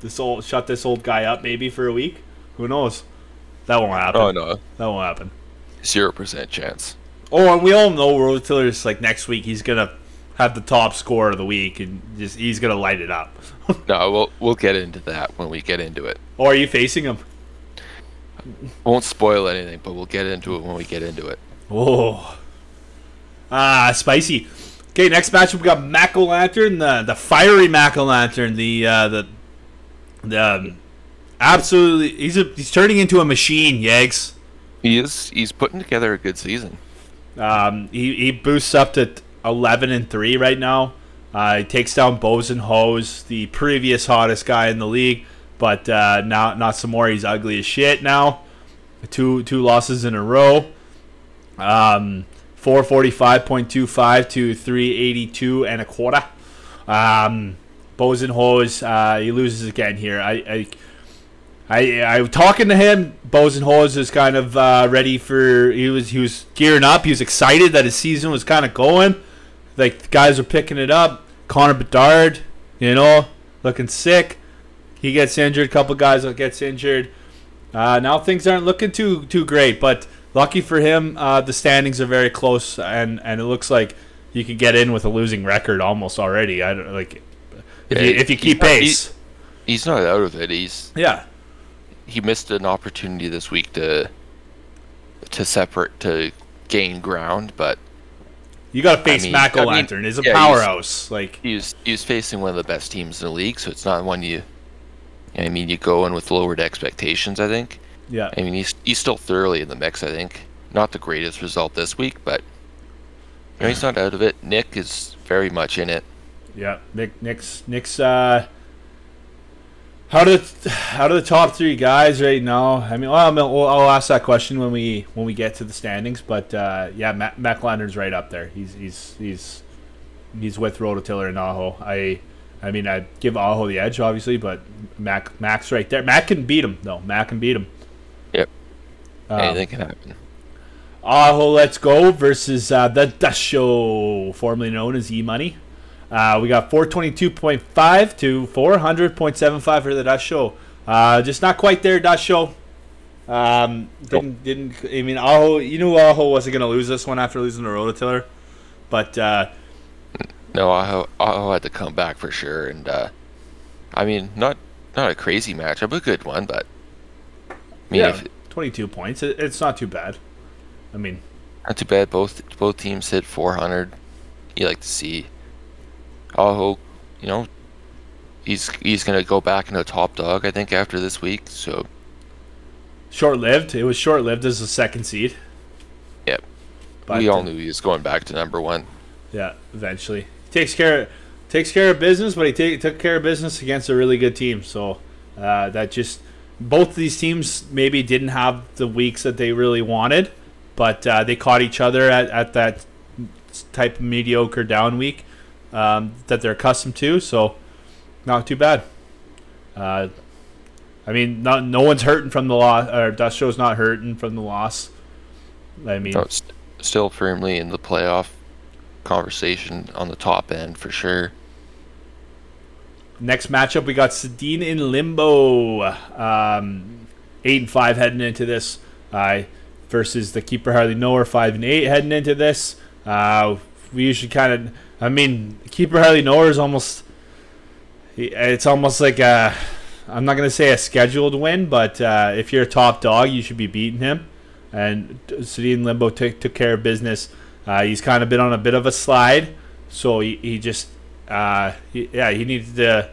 S1: this old shut this old guy up maybe for a week. Who knows? That won't happen.
S2: Oh no,
S1: That won't happen.
S2: zero percent chance.
S1: Oh, and we all know Rotiller's like next week he's gonna have the top score of the week and just he's gonna light it up.
S2: No, we'll we'll get into that when we get into it.
S1: or are you facing him?
S2: Won't spoil anything, but we'll get into it when we get into it.
S1: Oh, ah, spicy. Okay, next matchup we got Mac Lantern, the the fiery Mac Lantern, the uh, the the um, absolutely he's a, he's turning into a machine. Yegs.
S2: He is he's putting together a good season.
S1: Um, he, he boosts up to 11 and 3 right now. Uh, he takes down Bozen Hose, the previous hottest guy in the league, but uh, now not some more. He's ugly as shit now. Two two losses in a row. Um, 445.25 to 382 and a quarter. Um, Bozen Hose, uh, he loses again here. I, I I I talking to him. Bozen Hose is kind of uh, ready for. He was he was gearing up. He was excited that his season was kind of going. Like the guys were picking it up. Connor Bedard, you know, looking sick. He gets injured. A couple guys that gets injured. Uh, now things aren't looking too too great. But lucky for him, uh, the standings are very close, and and it looks like you could get in with a losing record almost already. I don't like if you if you
S2: he-
S1: keep
S2: he-
S1: pace.
S2: He's not out of it. He's
S1: yeah.
S2: He missed an opportunity this week to to separate to gain ground, but
S1: You got to face
S2: mean-
S1: Mac
S2: I mean,
S1: Lantern. He's a
S2: yeah, he's-
S1: powerhouse. like
S2: he's he's facing one of the best teams in the league, so it's not one you. I mean, you go in with lowered expectations. I think.
S1: yeah,
S2: I mean, he's he's still thoroughly in the mix. I think not the greatest result this week, but you know, he's not out of it. Nick is very much in it.
S1: yeah. Nick, Nick's, Nick's. Uh, how did how do the top three guys right now? I mean, well, I'll, I'll ask that question when we when we get to the standings. But uh, yeah, Mac, Lantern's right up there. He's he's he's he's with Rototiller and Aho. I I mean, I give Aho the edge, obviously, but Mac Mac's right there. Mac can beat him though. Mac can beat him.
S2: Yep.
S1: Um,
S2: Anything can happen.
S1: Aho Let's Go versus uh, the Dust Show, formerly known as E Money. Uh, we got 422.5 to 400.75 for the Dust Show. Uh, just not quite there, Dust Show. Um, didn't didn't I mean Aho? You knew Aho wasn't gonna lose this one after losing to Rototiller, but uh,
S2: No, Aho, Aho had to come back for sure, and uh, I mean, not not a crazy matchup, a good one, but I mean,
S1: yeah,
S2: if,
S1: 22 points. It, it's not too bad. I mean,
S2: not too bad. Both both teams hit 400. You like to see Aho, you know, he's he's gonna go back into top dog, I think, after this week. So
S1: short lived. It was short lived as a second seed.
S2: Yep.
S1: But,
S2: we all
S1: uh,
S2: knew he was going back to number one.
S1: Yeah, eventually takes care takes care of business, but he took care of business against a really good team. So uh, that just both of these teams maybe didn't have the weeks that they really wanted, but uh, they caught each other at, at that type of mediocre down week um, that they're accustomed to. So not too bad. Uh, I mean, not no one's hurting from the loss, or Dust Show's not hurting from the loss. I mean,
S2: No, st- still firmly in the playoff conversation on the top end for sure.
S1: Next matchup, we got Sedin in limbo. Um, eight and five heading into this, uh, versus the keeper hardly knower five and eight heading into this. Uh, we usually kind of, I mean, keeper Harley knower is almost. It's almost like a, I'm not gonna say a scheduled win, but uh, if you're a top dog, you should be beating him. And Sedin Limbo took took care of business. Uh, he's kind of been on a bit of a slide, so he, he just uh, he, yeah, he needed to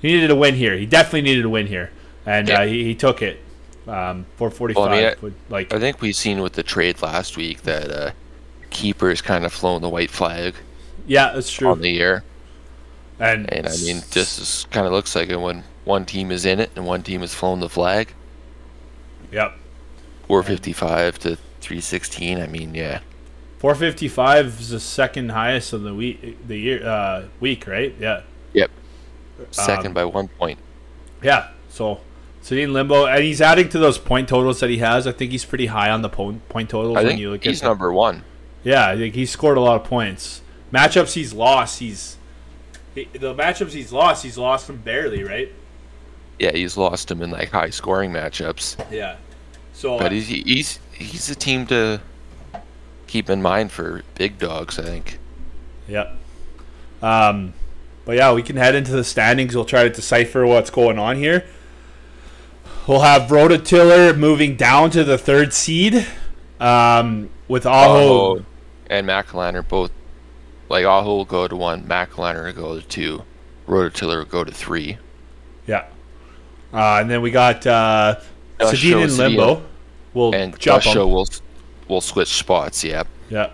S1: he needed a win here. He definitely needed a win here, and
S2: Yeah.
S1: uh, he, he took it. Um, 445.
S2: Well, I mean,
S1: would, like
S2: I think we've seen with the trade last week that uh, keepers kind of flown the white flag
S1: yeah, that's true.
S2: on the year,
S1: and
S2: and I mean, this is kind of looks like it when one team is in it and one team has flown the flag.
S1: yep.
S2: 455 to 316. I mean, yeah,
S1: 455 is the second highest of the week, the year, uh, week, right? Yeah.
S2: Yep. Second
S1: Um,
S2: by one point.
S1: Yeah. So sitting limbo, and he's adding to those point totals that he has. I think he's pretty high on the point point totals
S2: I
S1: when
S2: think
S1: you look at
S2: he's
S1: at.
S2: number one.
S1: Yeah, I think he's scored a lot of points. Matchups he's lost, he's the matchups he's lost, he's lost them barely, right?
S2: Yeah, he's lost him in like high scoring matchups.
S1: Yeah. So
S2: But he's he's he's a team to keep in mind for big dogs. I think.
S1: Yeah. Um, but yeah, we can head into the standings. We'll try to decipher what's going on here. We'll have Rototiller moving down to the third seed. Um, with Aho.
S2: Aho and are both like Aho will go to one, Macallan will go to two, Rototiller will go to three.
S1: Yeah. Uh, and then we got uh,
S2: Dust
S1: Sedin
S2: Show,
S1: in limbo. We'll
S2: And
S1: jump on.
S2: will will switch spots. Yep.
S1: Yeah.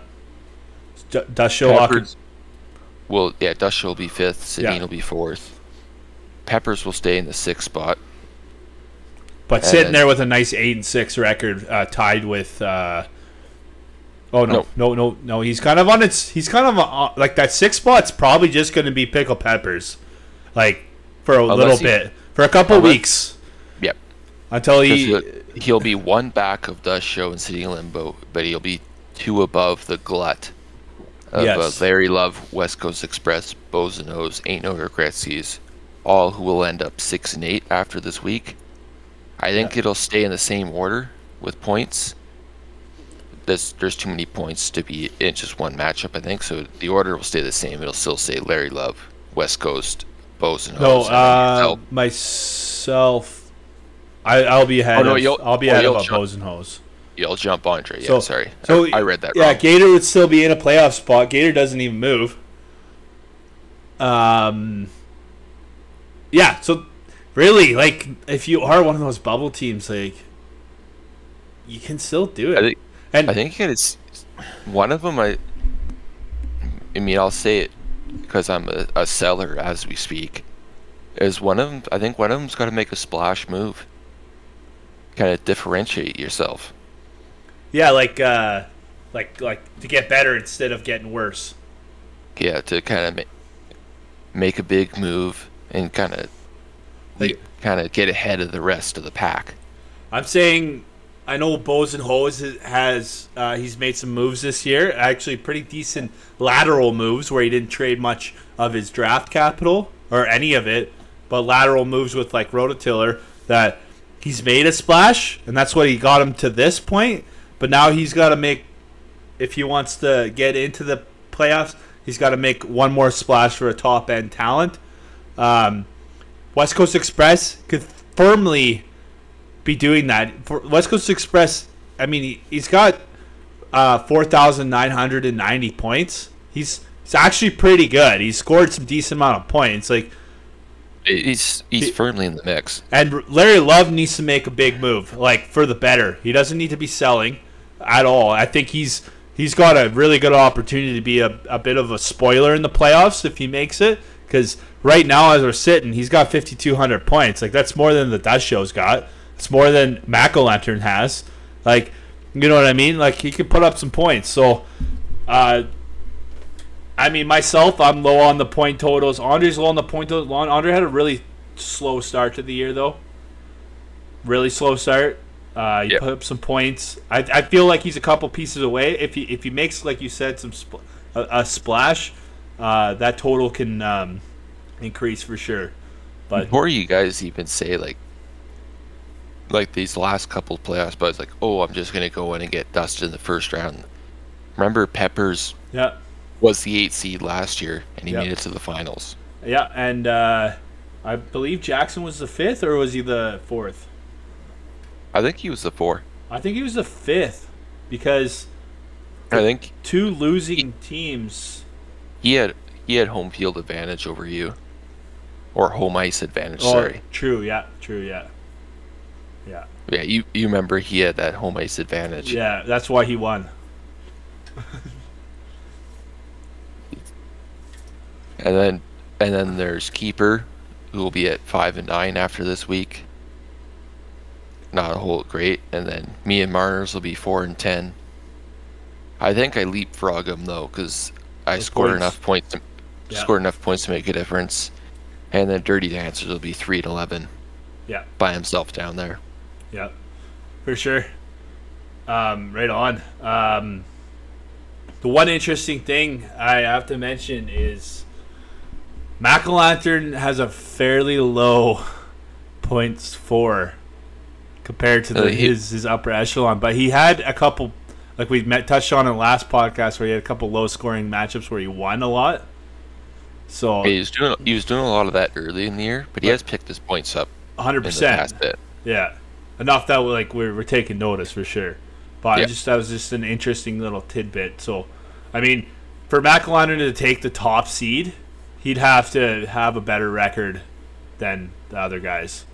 S1: D-. Lock-
S2: Peppers will yeah, Dust Show will be fifth, Sedin
S1: Yeah.
S2: will be fourth. Peppers will stay in the sixth spot.
S1: But sitting
S2: And-
S1: there with a nice eight and six record, uh, tied with. Uh, oh no, no, no, no! He's kind of on its. He's kind of uh, like that six spot's probably just going to be pickle peppers, like for a little
S2: he-
S1: bit, for a couple
S2: unless-
S1: weeks
S2: Yep.
S1: Until he.
S2: he'll, he'll be one back of Dust Show and Sedin Limbo, but he'll be two above the glut of
S1: Yes.
S2: uh, Larry Love, West Coast Express, Bows and O's, Ain't No Regretsies, all who will end up six and eight after this week. I think
S1: Yeah.
S2: it'll stay in the same order with points. There's, there's too many points to be in just one matchup, I think. So the order will stay the same. It'll still say Larry Love, West Coast, Bows and
S1: no,
S2: O's. and then
S1: uh, myself. I, I'll be ahead.
S2: Oh, no,
S1: of, I'll be
S2: oh,
S1: ahead of Bose and Hose.
S2: You'll jump Andre. Yeah,
S1: So-
S2: sorry.
S1: So
S2: I, I read that
S1: Yeah,
S2: wrong.
S1: Gator would still be in a playoff spot. Gator doesn't even move. Um. Yeah, so really, like, if you are one of those bubble teams, like, you can still do it.
S2: I think
S1: and
S2: I think it's one of them. I, I mean, I'll say it because I'm a, a seller as we speak. Is one of them? I think one of them's got to make a splash move. Kind of differentiate yourself.
S1: yeah, like, uh, like, like to get better instead of getting worse.
S2: Yeah, to kind of ma- make a big move and kind of,
S1: Like-
S2: kind of get ahead of the rest of the pack.
S1: I'm saying, I know Bose and Hose has uh, he's made some moves this year. Actually, pretty decent lateral moves where he didn't trade much of his draft capital or any of it, but lateral moves with like Rototiller that he's made a splash, and that's what he got him to this point. But now he's got to make if he wants to get into the playoffs, he's got to make one more splash for a top end talent. Um, West Coast Express could firmly be doing that. For West Coast Express, I mean, he, he's got uh, 4,990 points. He's he's actually pretty good. He's scored some decent amount of points. Like,
S2: He's he's
S1: He-
S2: firmly in the mix.
S1: and Larry Love needs to make a big move, like for the better. He doesn't need to be selling at all. I think he's he's got a really good opportunity to be a, a bit of a spoiler in the playoffs if he makes it. Because right now, as we're sitting, he's got 5,200 points. Like that's more than the Dust Show's got. It's more than Lantern has. Like, you know what I mean? Like he could put up some points. So, uh, I mean, myself, I'm low on the point totals. Andre's low on the point totals. Andre had a really slow start to the year, though. Really slow start. Uh, he
S2: Yep.
S1: put up some points. I, I feel like he's a couple pieces away. If he if he makes like you said some spl- a, a splash, uh, that total can um, increase for sure. But
S2: Before you guys even say like like these last couple playoffs, but it's like, oh, I'm just gonna go in and get dusted in the first round. Remember, Peppers
S1: yeah,
S2: was the eight seed last year, and he
S1: Yep.
S2: made it to the finals.
S1: yeah, and uh, I believe Jackson was the fifth, or was he the fourth?
S2: I think he was the four.
S1: I think he was the fifth because
S2: I think
S1: two losing teams.
S2: he had he had home field advantage over you, or home ice advantage.
S1: Oh,
S2: sorry,
S1: true. Yeah. True. Yeah. Yeah.
S2: yeah, you you remember he had that home ice advantage.
S1: Yeah. That's why he won.
S2: And then and then there's keeper, who will be at five and nine after this week. Not a whole great, and then me and Marners will be four and ten. I think I leapfrog him though, because I
S1: Those
S2: scored
S1: points.
S2: enough points. To,
S1: Yeah.
S2: Scored enough points to make a difference. And then Dirty Dancers will be three and eleven
S1: Yeah.
S2: by himself down there.
S1: Yeah, for sure. Um, right on. Um, the one interesting thing I have to mention is Mac-O-Lantern has a fairly low points for compared to the,
S2: Uh, he-
S1: his his upper echelon, but he had a couple like we met touched on in the last podcast where he had a couple low scoring matchups where he won a lot. So
S2: He was doing he was doing a lot of that early in the year, but he has picked his points up 100%.
S1: Yeah, enough that like we're, we're taking notice for sure. But I just that was just an interesting little tidbit. So, I mean, for McElhenney to take the top seed, he'd have to have a better record than the other guys.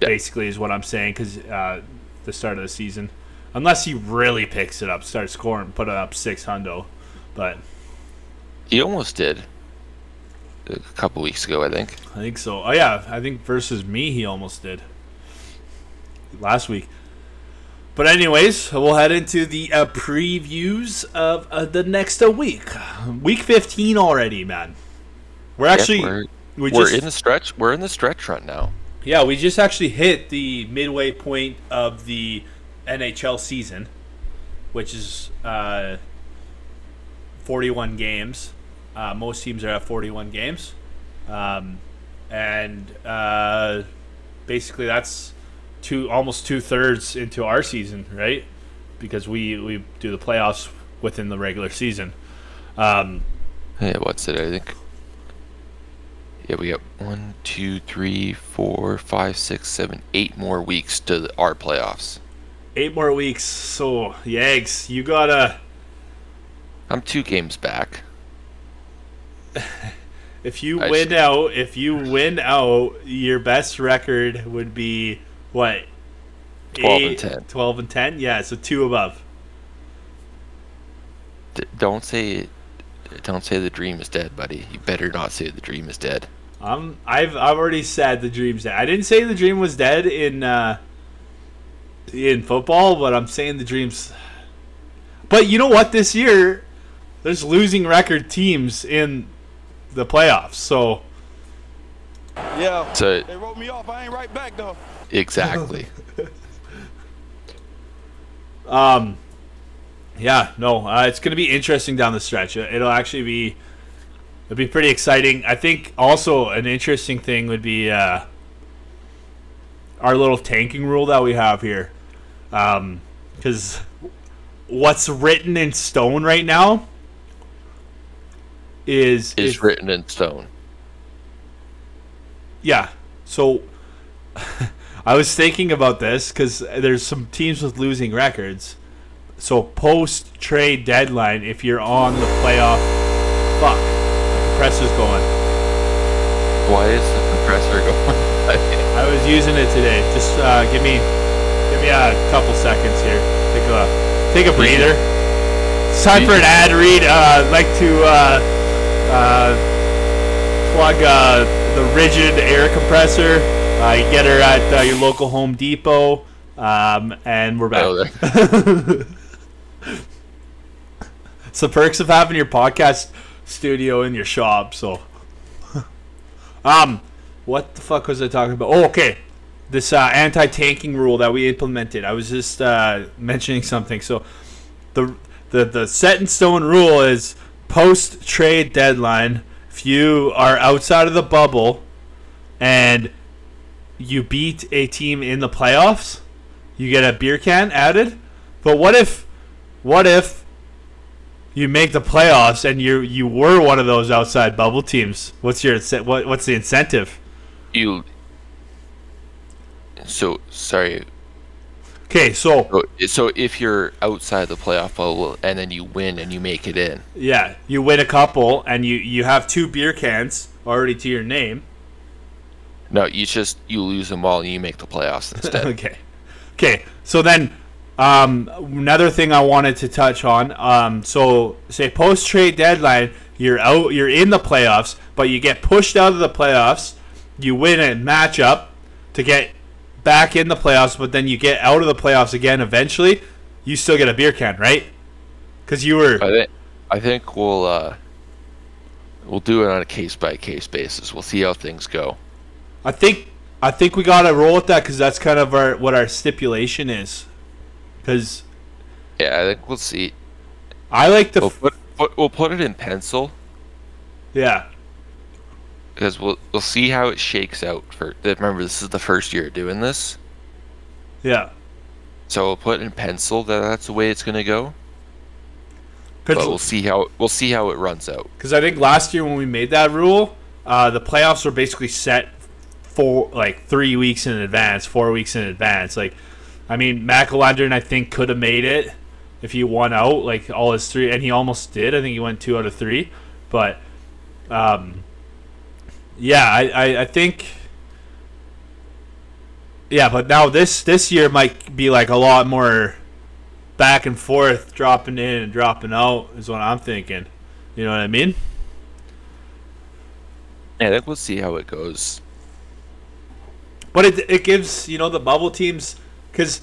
S2: Yeah.
S1: Basically, is what I'm saying because uh, the start of the season, unless he really picks it up, starts scoring, put it up six hundo, but
S2: He almost did a couple weeks ago, I think.
S1: I think so. Oh yeah, I think versus me he almost did last week. But anyways, we'll head into the uh, previews of uh, the next uh, week. Week 15 already, man. We're
S2: Yeah,
S1: actually
S2: we're,
S1: we
S2: we're
S1: just
S2: in the stretch. We're in the stretch run now.
S1: yeah, we just actually hit the midway point of the NHL season, which is uh, 41 games. Uh, most teams are at 41 games. Um, and uh, basically, that's two almost two thirds into our season, right? Because we, we do the playoffs within the regular season. Um,
S2: Yeah, what's it? I think. Yeah, we got one, two, three, four, five, six, seven, eight more weeks to the, our playoffs.
S1: eight more weeks. So, Yags, you gotta.
S2: I'm two games back.
S1: If you
S2: I
S1: win out, if you win out, your best record would be what?
S2: 12 and 10.
S1: 12 and 10? Yeah, so two above.
S2: D- don't say, don't say the dream is dead, buddy. You better not say the dream is dead.
S1: Um, I've I've already said the dream's dead. I didn't say the dream was dead in uh, in football, but I'm saying the dream's. But you know what? This year, there's losing record teams in the playoffs. So
S3: Yeah.
S2: So
S3: They wrote me off. I ain't right back though.
S2: Exactly.
S1: Um, yeah, no, uh, it's going to be interesting down the stretch. It'll actually be, it'll be pretty exciting. I think also an interesting thing would be uh, our little tanking rule that we have here, because what's written in stone right now is
S2: is
S1: if-
S2: written in stone.
S1: yeah. So I was thinking about this because there's some teams with losing records. So post trade deadline, if you're on the playoff, fuck, the compressor's going.
S2: Why is the compressor going?
S1: I was using it today. Just uh, give me, give me a couple seconds here. Take a, take a breather. It's time for an ad read. Uh, I'd like to uh, uh, plug uh, the Ridgid air compressor. Uh, you get her at uh, your local Home Depot. Um, and we're back.
S2: Oh, there-
S1: It's the perks of having your podcast studio in your shop. So, um, what the fuck was I talking about? Oh, okay. This uh, anti-tanking rule that we implemented. I was just uh, mentioning something. So, the the the set in stone rule is post trade deadline. If you are outside of the bubble and you beat a team in the playoffs, you get a beer can added. But what if, what if you make the playoffs and you you were one of those outside bubble teams? What's your what what's the incentive?
S2: you. So sorry.
S1: Okay, so
S2: So- So if you're outside the playoff bubble and then you win and you make it in,
S1: yeah, you win a couple and you you have two beer cans already to your name.
S2: No, you just you lose them all and you make the playoffs instead.
S1: okay. Okay. So then, um, another thing I wanted to touch on. Um, so say post trade deadline, you're out, you're in the playoffs, but you get pushed out of the playoffs. You win a matchup to get back in the playoffs, but then you get out of the playoffs again eventually. You still get a beer can, right? Because you were.
S2: I think I think we'll uh, we'll do it on a case by case basis. We'll see how things go.
S1: I think I think we gotta roll with that because that's kind of our what our stipulation is. Because
S2: Yeah, I think we'll see.
S1: I like the
S2: We'll put, we'll put it in pencil
S1: yeah
S2: because we'll we'll see how it shakes out. For remember, this is the first year doing this,
S1: yeah.
S2: so we'll put in pencil that that's the way it's gonna go. But we'll see how we'll see how it runs out.
S1: Because I think last year when we made that rule, uh, the playoffs were basically set for like three weeks in advance, four weeks in advance. Like, I mean, McElendon I think could have made it if he won out like all his three, and he almost did. I think he went two out of three, but um, yeah, I, I, I think. Yeah, but now this this year might be like a lot more back and forth, dropping in and dropping out is what I'm thinking. You know what I mean?
S2: Yeah, think we'll see how it goes.
S1: But it it gives you know the bubble teams because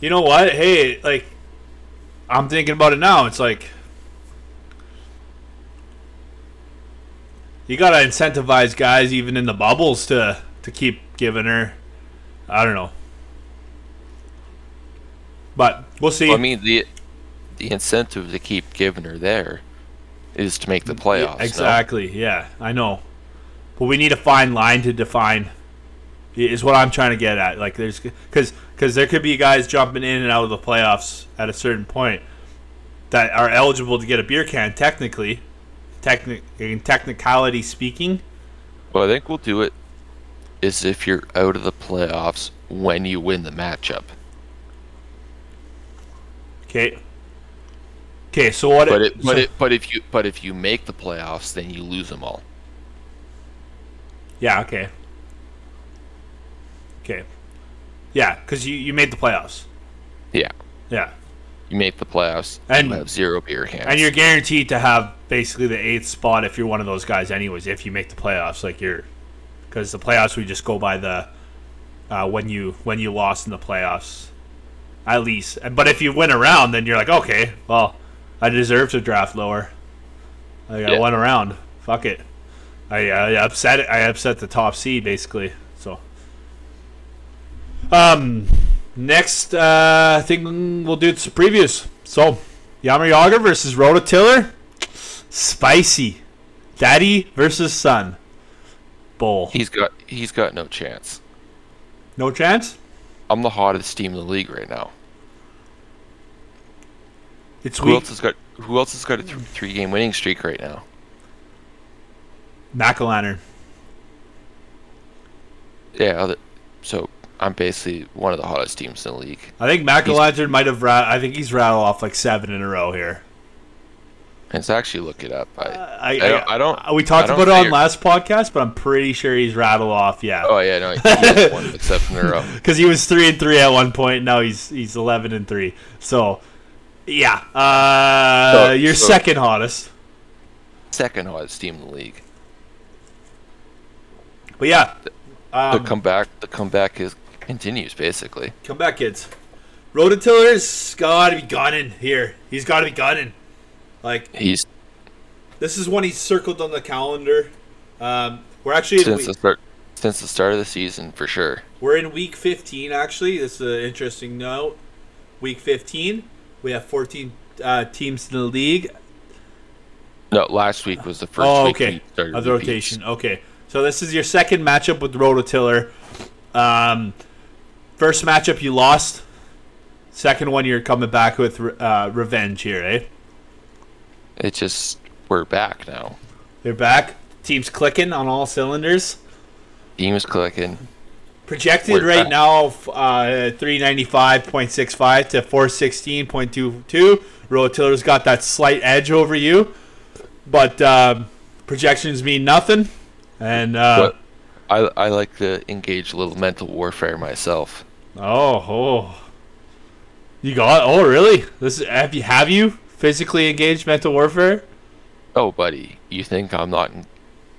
S1: you know what? Hey, like I'm thinking about it now. It's like you gotta incentivize guys even in the bubbles to to keep giving her. I don't know, but we'll see.
S2: Well, I mean the the incentive to keep giving her there is to make the playoffs. no?
S1: Exactly. Yeah, I know. But we need a fine line to define. Is what I'm trying to get at. Like, there's because because there could be guys jumping in and out of the playoffs at a certain point that are eligible to get a beer can. Technically, technic in technicality speaking.
S2: Well, I think we'll do it is if you're out of the playoffs when you win the matchup.
S1: Okay. Okay. So what?
S2: But it, but
S1: so-
S2: it, but if you, but if you make the playoffs, then you lose them all.
S1: Yeah. Okay. Okay. Yeah, because you you made the playoffs.
S2: Yeah,
S1: Yeah.
S2: you make the playoffs,
S1: And-
S2: you have zero beer cans.
S1: And you're guaranteed to have basically the eighth spot if you're one of those guys, anyways. If you make the playoffs, like you're, because the playoffs we just go by the uh, when you when you lost in the playoffs, at least. But if you win a round, then you're like, okay, well, I deserve to draft lower. Like, I
S2: Yeah.
S1: won a round. Fuck it. I, I upset it. I upset the top seed basically. Um, next uh, thing we'll do some previews. So, Yammer Yager versus Rototiller. Spicy. Daddy versus son. Bowl.
S2: he's got he's got no chance.
S1: No chance?
S2: I'm the hottest team in the league right now.
S1: It's
S2: Who
S1: weak.
S2: else has got Who else has got a th- three game winning streak right now?
S1: Mac-O-Lantern.
S2: Yeah, other, so I'm basically one of the hottest teams in the league.
S1: I think Mac-O-Lantern might have. Rat- I think he's rattled off like seven in a row here.
S2: Let's actually look it up. I,
S1: I,
S2: I don't. I don't
S1: uh, we talked
S2: don't
S1: about it on last podcast, but I'm pretty sure he's rattled off. Yeah.
S2: Oh yeah, no, he one except in a row.
S1: because he was three and three at one point. Now he's he's eleven and three. So, yeah, uh,
S2: So-
S1: you're
S2: so-
S1: second hottest.
S2: Second hottest team in the league.
S1: But yeah,
S2: The
S1: um,
S2: comeback. The comeback is continues basically.
S1: come back, kids. Rototiller's got to be gunning here. He's got to be gunning. Like
S2: He's
S1: this is when he's circled on the calendar. Um, we're actually
S2: since
S1: week,
S2: the start since the start of the season for sure.
S1: we're in week 15. Actually, this is an interesting note. Week 15, we have 14 uh, teams in the league.
S2: No, last week was the first
S1: oh,
S2: week
S1: okay. Of the rotation. Okay. So this is your second matchup with Rototiller. Um, first matchup you lost. Second one you're coming back with uh, revenge here, eh?
S2: It just we're back now.
S1: They're back. Team's clicking on all cylinders.
S2: Team is clicking.
S1: Projected
S2: We're
S1: right
S2: back.
S1: now, uh, 395.65 to 416.22. Rotiller's got that slight edge over you, but um, projections mean nothing. And uh,
S2: I I like to engage a little mental warfare myself.
S1: Oh, oh. You got? Oh, really? This is, have you have you physically engaged mental warfare?
S2: Oh, buddy, you think I'm not en-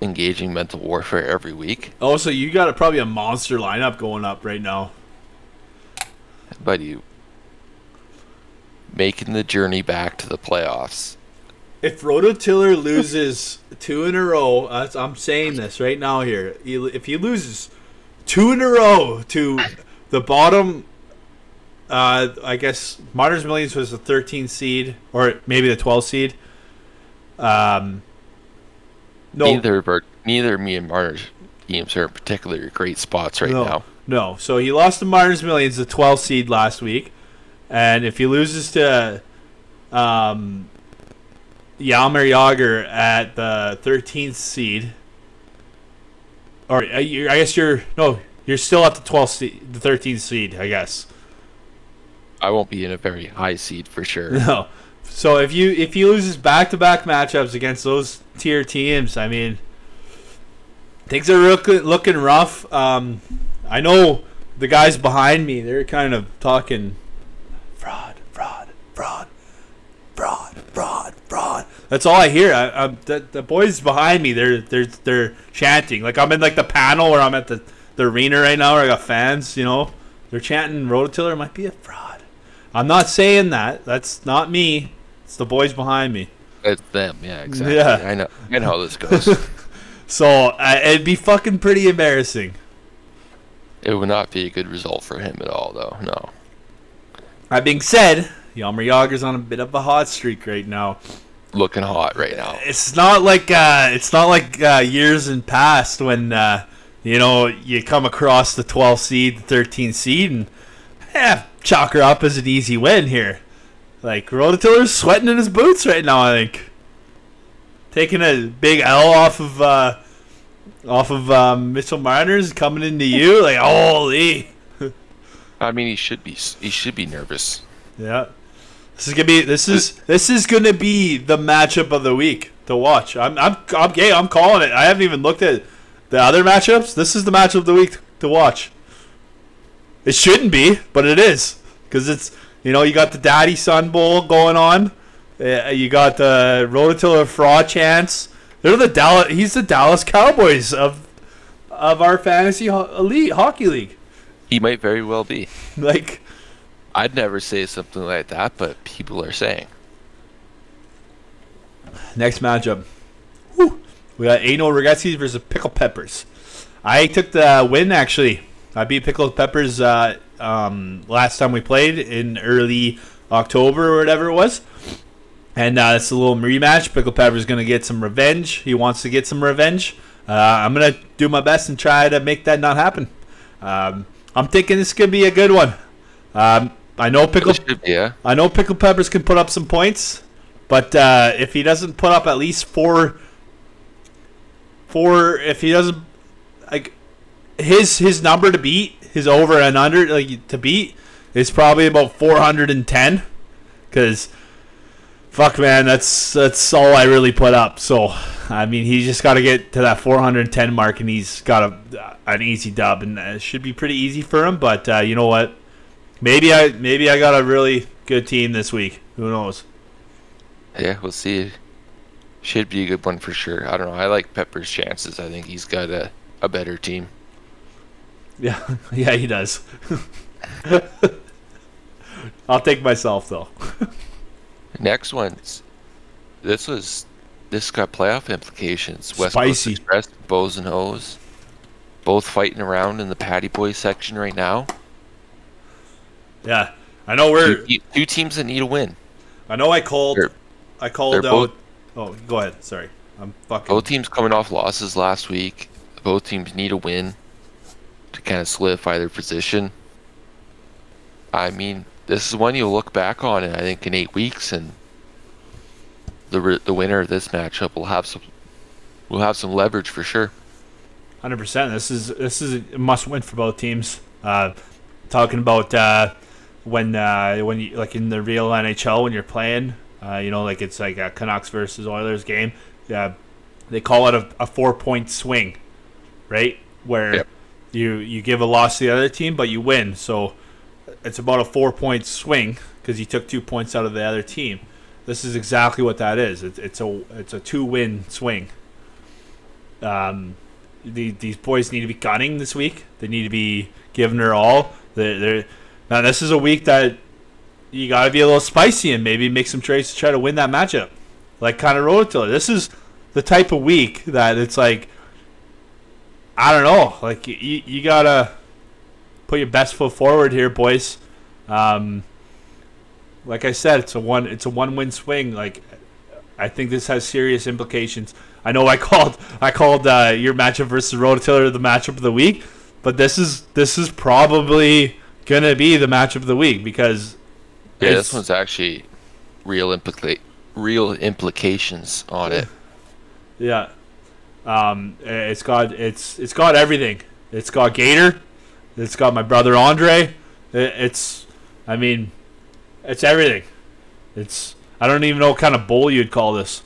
S2: engaging mental warfare every week?
S1: Oh, so you got a, probably a monster lineup going up right now.
S2: Buddy, making the journey back to the playoffs.
S1: If Rototiller loses two in a row, that's, I'm saying this right now here. If he loses two in a row to the bottom, uh, I guess Marner's Millions was the 13 seed, or maybe the 12 seed. Um, no,
S2: Neither of our, neither me and Marner's teams are in particularly great spots right
S1: no,
S2: now.
S1: No. So he lost to Marner's Millions, the 12 seed last week. And if he loses to um, Yalmer Yager at the 13th seed, or uh, I guess you're, no, you're still at the 12th seed, the 13th seed, I guess.
S2: I won't be in a very high seed for sure.
S1: No. So if you if he loses back to back matchups against those tier teams, I mean, things are looking looking rough. Um, I know the guys behind me; they're kind of talking fraud, fraud, fraud, fraud, fraud, fraud. That's all I hear. I, I, the, the boys behind me, they're they're they're chanting. Like I'm in like the panel or I'm at the the arena right now, where I got fans. You know, they're chanting "Rototiller might be a fraud." I'm not saying that. That's not me. It's the boys behind me.
S2: It's them, yeah, exactly.
S1: Yeah.
S2: I know. I know how this goes.
S1: So uh, it'd be fucking pretty embarrassing.
S2: it would not be a good result for him at all, though. No.
S1: That being said, Yalmer Yager's on a bit of a hot streak right now.
S2: Looking hot right now.
S1: It's not like uh, it's not like uh, years in past when uh, you know you come across the 12th seed, the 13th seed, and eh, chalk her up as an easy win here. Like Rototiller's sweating in his boots right now. I think taking a big L off of uh, off of um, Mitchell Marners coming into you like holy.
S2: I mean, he should be. He should be nervous.
S1: Yeah. This is gonna be this is this is gonna be the matchup of the week to watch. I'm I'm I'm gay, I'm calling it. I haven't even looked at the other matchups. This is the matchup of the week to watch. It shouldn't be, but it is. Because it's you know, you got the Daddy Son Bowl going on. Uh, you got the Rototiller fraud chance. They're the Dallas he's the Dallas Cowboys of of our fantasy ho- elite hockey league.
S2: He might very well be.
S1: Like
S2: I'd never say something like that, but people are saying.
S1: Next matchup. Whew. We got Ano Regretsies versus Pickle Peppers. I took the win actually. I beat Pickle Peppers uh, um, last time we played in early October or whatever it was. And uh, it's a little rematch. Pickle Pepper's going to get some revenge. He wants to get some revenge. Uh, I'm going to do my best and try to make that not happen. Um, I'm thinking this could be a good one. Um, I know Pickle
S2: yeah.
S1: I know Pickle Peppers can put up some points, but uh, if he doesn't put up at least four, four, if he doesn't, like, his his number to beat, his over and under like to beat is probably about four hundred and ten, because, fuck man, that's that's all I really put up. So, I mean, he's just got to get to that four hundred and ten mark, and he's got a an easy dub, and it should be pretty easy for him. But uh, you know what? Maybe I maybe I got a really good team this week. Who knows?
S2: Yeah, we'll see. Should be a good one for sure. I don't know. I like Pepper's chances. I think he's got a, a better team.
S1: Yeah, yeah, he does. I'll take myself though.
S2: Next one's this was this got playoff implications. West
S1: Spicy.
S2: Coast Express, Bows and Hoes, both fighting around in the Patty Boy section right now.
S1: Yeah, I know we're.
S2: Two, two teams that need a win.
S1: I know I called.
S2: They're-
S1: I called out.
S2: both-
S1: Oh, go ahead. Sorry, I'm fucking.
S2: Both teams coming off losses last week. Both teams need a win to kind of solidify their position. I mean, this is one you'll look back on, and I think, in eight weeks, and the the winner of this matchup will have some will have some leverage for sure.
S1: Hundred percent. This is this is a must win for both teams. Uh, talking about uh, when uh, when you like in the real NHL when you're playing, uh, you know, like it's like a Canucks versus Oilers game. Yeah, they call it a, a four point swing, right? Where
S2: Yep.
S1: you you give a loss to the other team, but you win. So it's about a four point swing because you took two points out of the other team. This is exactly what that is. It's, it's a it's a two win swing. Um, the, these boys need to be gunning this week. They need to be giving their all. They're, they're, now this is a week that you got to be a little spicy and maybe make some trades to try to win that matchup. Like kind of Rototiller. This is the type of week that it's like, I don't know. Like you, you gotta put your best foot forward here, boys. Um, like I said, it's a one it's a one win swing. Like I think this has serious implications. I know I called I called uh, your matchup versus Rototiller the matchup of the week, but this is this is probably gonna be the matchup of the week because
S2: Yeah, this one's actually real implica- real implications on it.
S1: Yeah. Um, it's got it's it's got everything. It's got Gator. It's got my brother Andre. It, it's I mean, it's everything. It's I don't even know what kind of bowl you'd call this,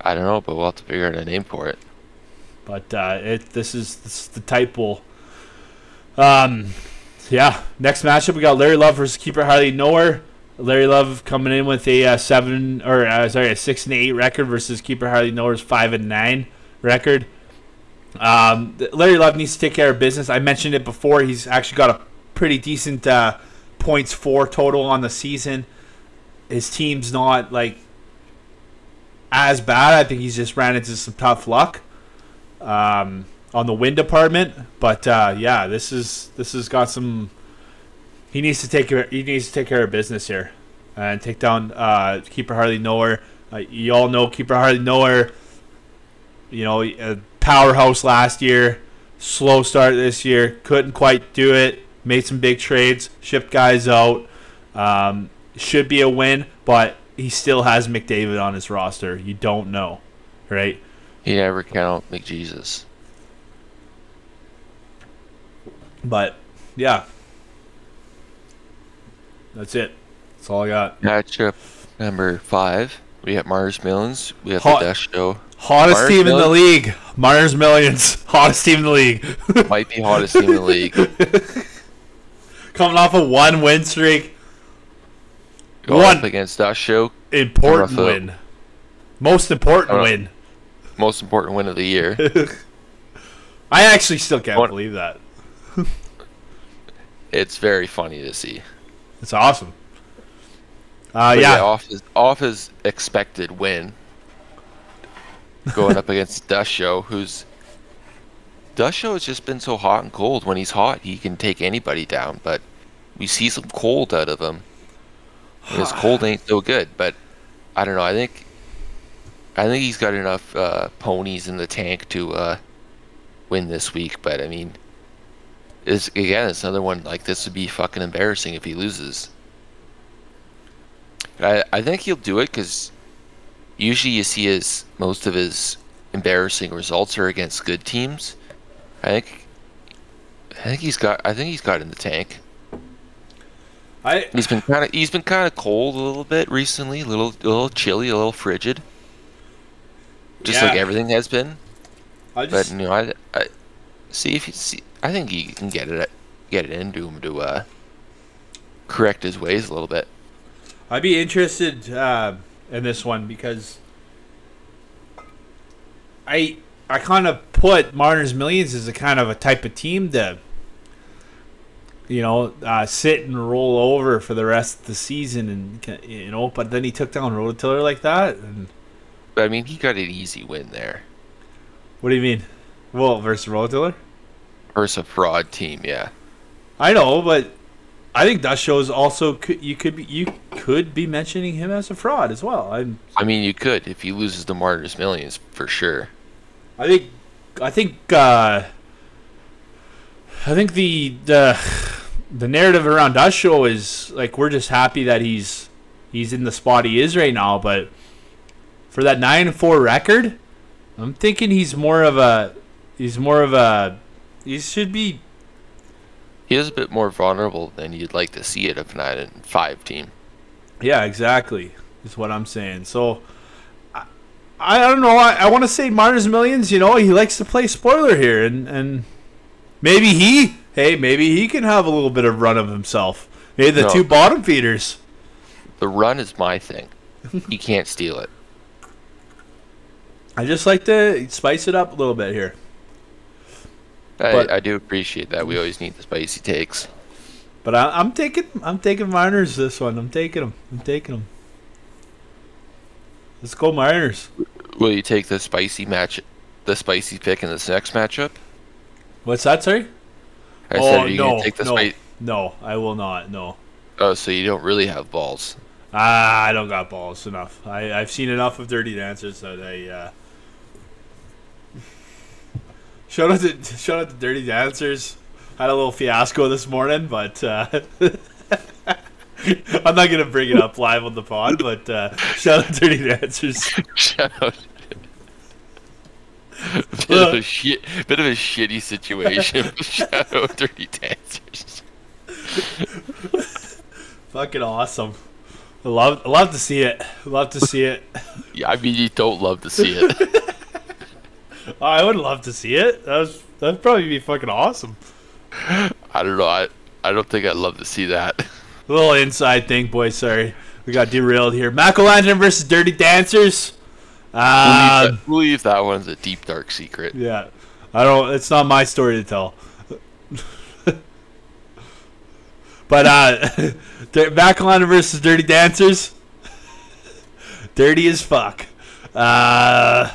S2: I don't know, but we'll have to figure out a name for it.
S1: but uh, it this is this is the type bowl. Um, yeah. Next matchup we got Larry Love versus Keeper Harley Nowhere. Larry Love coming in with a uh, seven or uh, sorry a six and eight record versus Keeper Harley Nowhere's five and nine record. Um, Larry Love needs to take care of business. I mentioned it before. He's actually got a pretty decent uh, points four total on the season. His team's not like as bad. I think he's just ran into some tough luck um, on the win department. But uh, yeah, this is this has got some. He needs to take care. He needs to take care of business here, and take down uh, keeper Harley Nowhere. Uh, you all know keeper Harley Nowhere. You know, powerhouse last year. Slow start this year. Couldn't quite do it. Made some big trades. Shipped guys out. Um, should be a win, but he still has McDavid on his roster. You don't know, right?
S2: You never count McJesus.
S1: But yeah, that's it. That's all I got.
S2: Matchup number five. We have Marner's Millions. We have
S1: Hot-
S2: the Dust Show.
S1: Hottest
S2: Mars
S1: team in the league. Marner's Millions. Hottest team in the league.
S2: Might be hottest team in the league.
S1: Coming off a one win streak.
S2: Going
S1: One.
S2: up against Dust Show.
S1: Important win. Most important win.
S2: Most important win of the year.
S1: I actually still can't believe that.
S2: it's very funny to see.
S1: It's awesome. Uh,
S2: But
S1: yeah.
S2: off his off his expected win. Going up against Dust Show, who's Dust Show has just been so hot and cold. When he's hot, he can take anybody down. But we see some cold out of him. And his cold ain't so good. But I don't know. I think I think he's got enough uh, ponies in the tank to uh, win this week. But I mean, is again, it's another one like this would be fucking embarrassing if he loses. I I think he'll do it because usually you see his most of his embarrassing results are against good teams. I think I think he's got I think he's got in the tank.
S1: I
S2: He's been kind of he's been kind of cold a little bit recently, a little a little chilly, a little frigid. Just like everything has been.
S1: I
S2: But
S1: just
S2: you know, I, I see if he see. I think he can get it get it into him to uh, correct his ways a little bit.
S1: I'd be interested uh, in this one because I I kind of put Marner's Millions as a kind of a type of team to you know uh, sit and roll over for the rest of the season and you know but then he took down Rototiller like that and
S2: I mean, he got an easy win there
S1: what do you mean? Well, versus Rototiller?
S2: Versus fraud team. Yeah.
S1: I know, but I think that shows also could, you could be you could be mentioning him as a fraud as well. I'm
S2: I mean, you could if he loses the Marner's Millions for sure.
S1: I think I think uh, I think the the the narrative around us show is like we're just happy that he's he's in the spot he is right now, but for that nine and four record, I'm thinking he's more of a he's more of a he should be
S2: He is a bit more vulnerable than you'd like to see it a nine and five team.
S1: yeah exactly is what I'm saying. So. I- I don't know. I, I want to say Marner's Millions. You know, he likes to play spoiler here, and and maybe he, hey, maybe he can have a little bit of run of himself. Maybe the
S2: No.
S1: two bottom feeders.
S2: The run is my thing. he can't steal it.
S1: I just like to spice it up a little bit here.
S2: I,
S1: But-
S2: I do appreciate that. We always need the spicy takes.
S1: But I, I'm taking I'm taking Mariners this one. I'm taking them. I'm taking them. Let's go Mariners.
S2: Will you take the spicy match, the spicy pick in this next matchup?
S1: What's that, sorry?
S2: I
S1: oh
S2: said, are you
S1: no,
S2: gonna take the
S1: no,
S2: spicy?
S1: no, I will not. No.
S2: Oh, so you don't really have balls.
S1: Ah, I don't got balls enough. I I've seen enough of Dirty Dancers that I. Uh... Shout out to shout out to Dirty Dancers. Had a little fiasco this morning, but uh... I'm not gonna bring it up live on the pod. But uh, shout out to Dirty Dancers.
S2: Shout out. bit of a shit, bit of a shitty situation. Shout out to Dirty Dancers.
S1: Fucking awesome. I love I love to see it. Love to see it.
S2: Yeah, I mean you don't love to see it.
S1: I would love to see it. That was that'd probably be fucking awesome.
S2: I don't know. I I don't think I'd love to see that.
S1: A little inside thing, boys. Sorry, we got derailed here. Mac-O-Lantern versus Dirty Dancers.
S2: We'll
S1: Uh,
S2: leave, that, we'll leave that one's a deep dark secret.
S1: yeah, I don't. It's not my story to tell. but uh, Mac-O-Lantern versus Dirty Dancers. Dirty as fuck. Uh.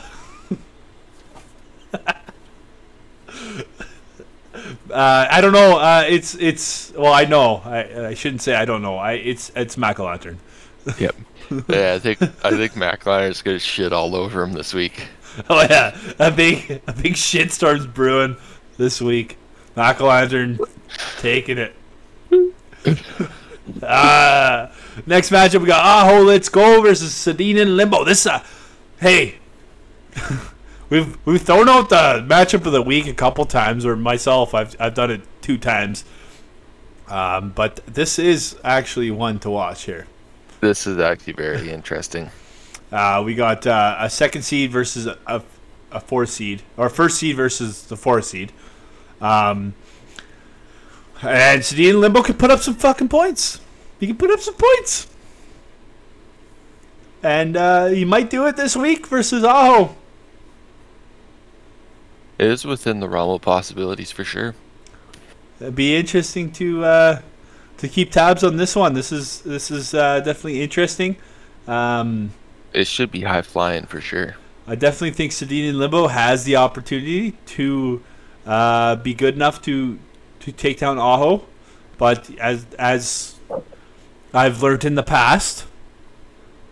S1: Uh, I don't know. Uh, it's it's well, I know. I, I shouldn't say I don't know. I it's it's Mac-O-Lantern.
S2: Yep. yeah, I think I think MacLiner's gonna shit all over him this week.
S1: Oh yeah, a big a big shitstorm's brewing this week. Mac-O-Lantern taking it. uh, next matchup we got Aho Let's Go versus Sedin and Limbo. This uh, hey, we've we've thrown out the matchup of the week a couple times, or myself I've I've done it two times. Um, but this is actually one to watch here.
S2: This is actually very interesting.
S1: Uh, we got uh, a second seed versus a, a, four seed, or first seed versus the four seed. Um, and Sedin Limbo can put up some fucking points. He can put up some points. And uh, he might do it this week versus Aho.
S2: It is within the realm of possibilities for sure.
S1: It'd be interesting to uh, to keep tabs on this one. This is this is uh, definitely interesting. Um,
S2: It should be high flying for sure.
S1: I definitely think Sedin and Limbo has the opportunity to uh, be good enough to to take down Aho, but as as I've learned in the past,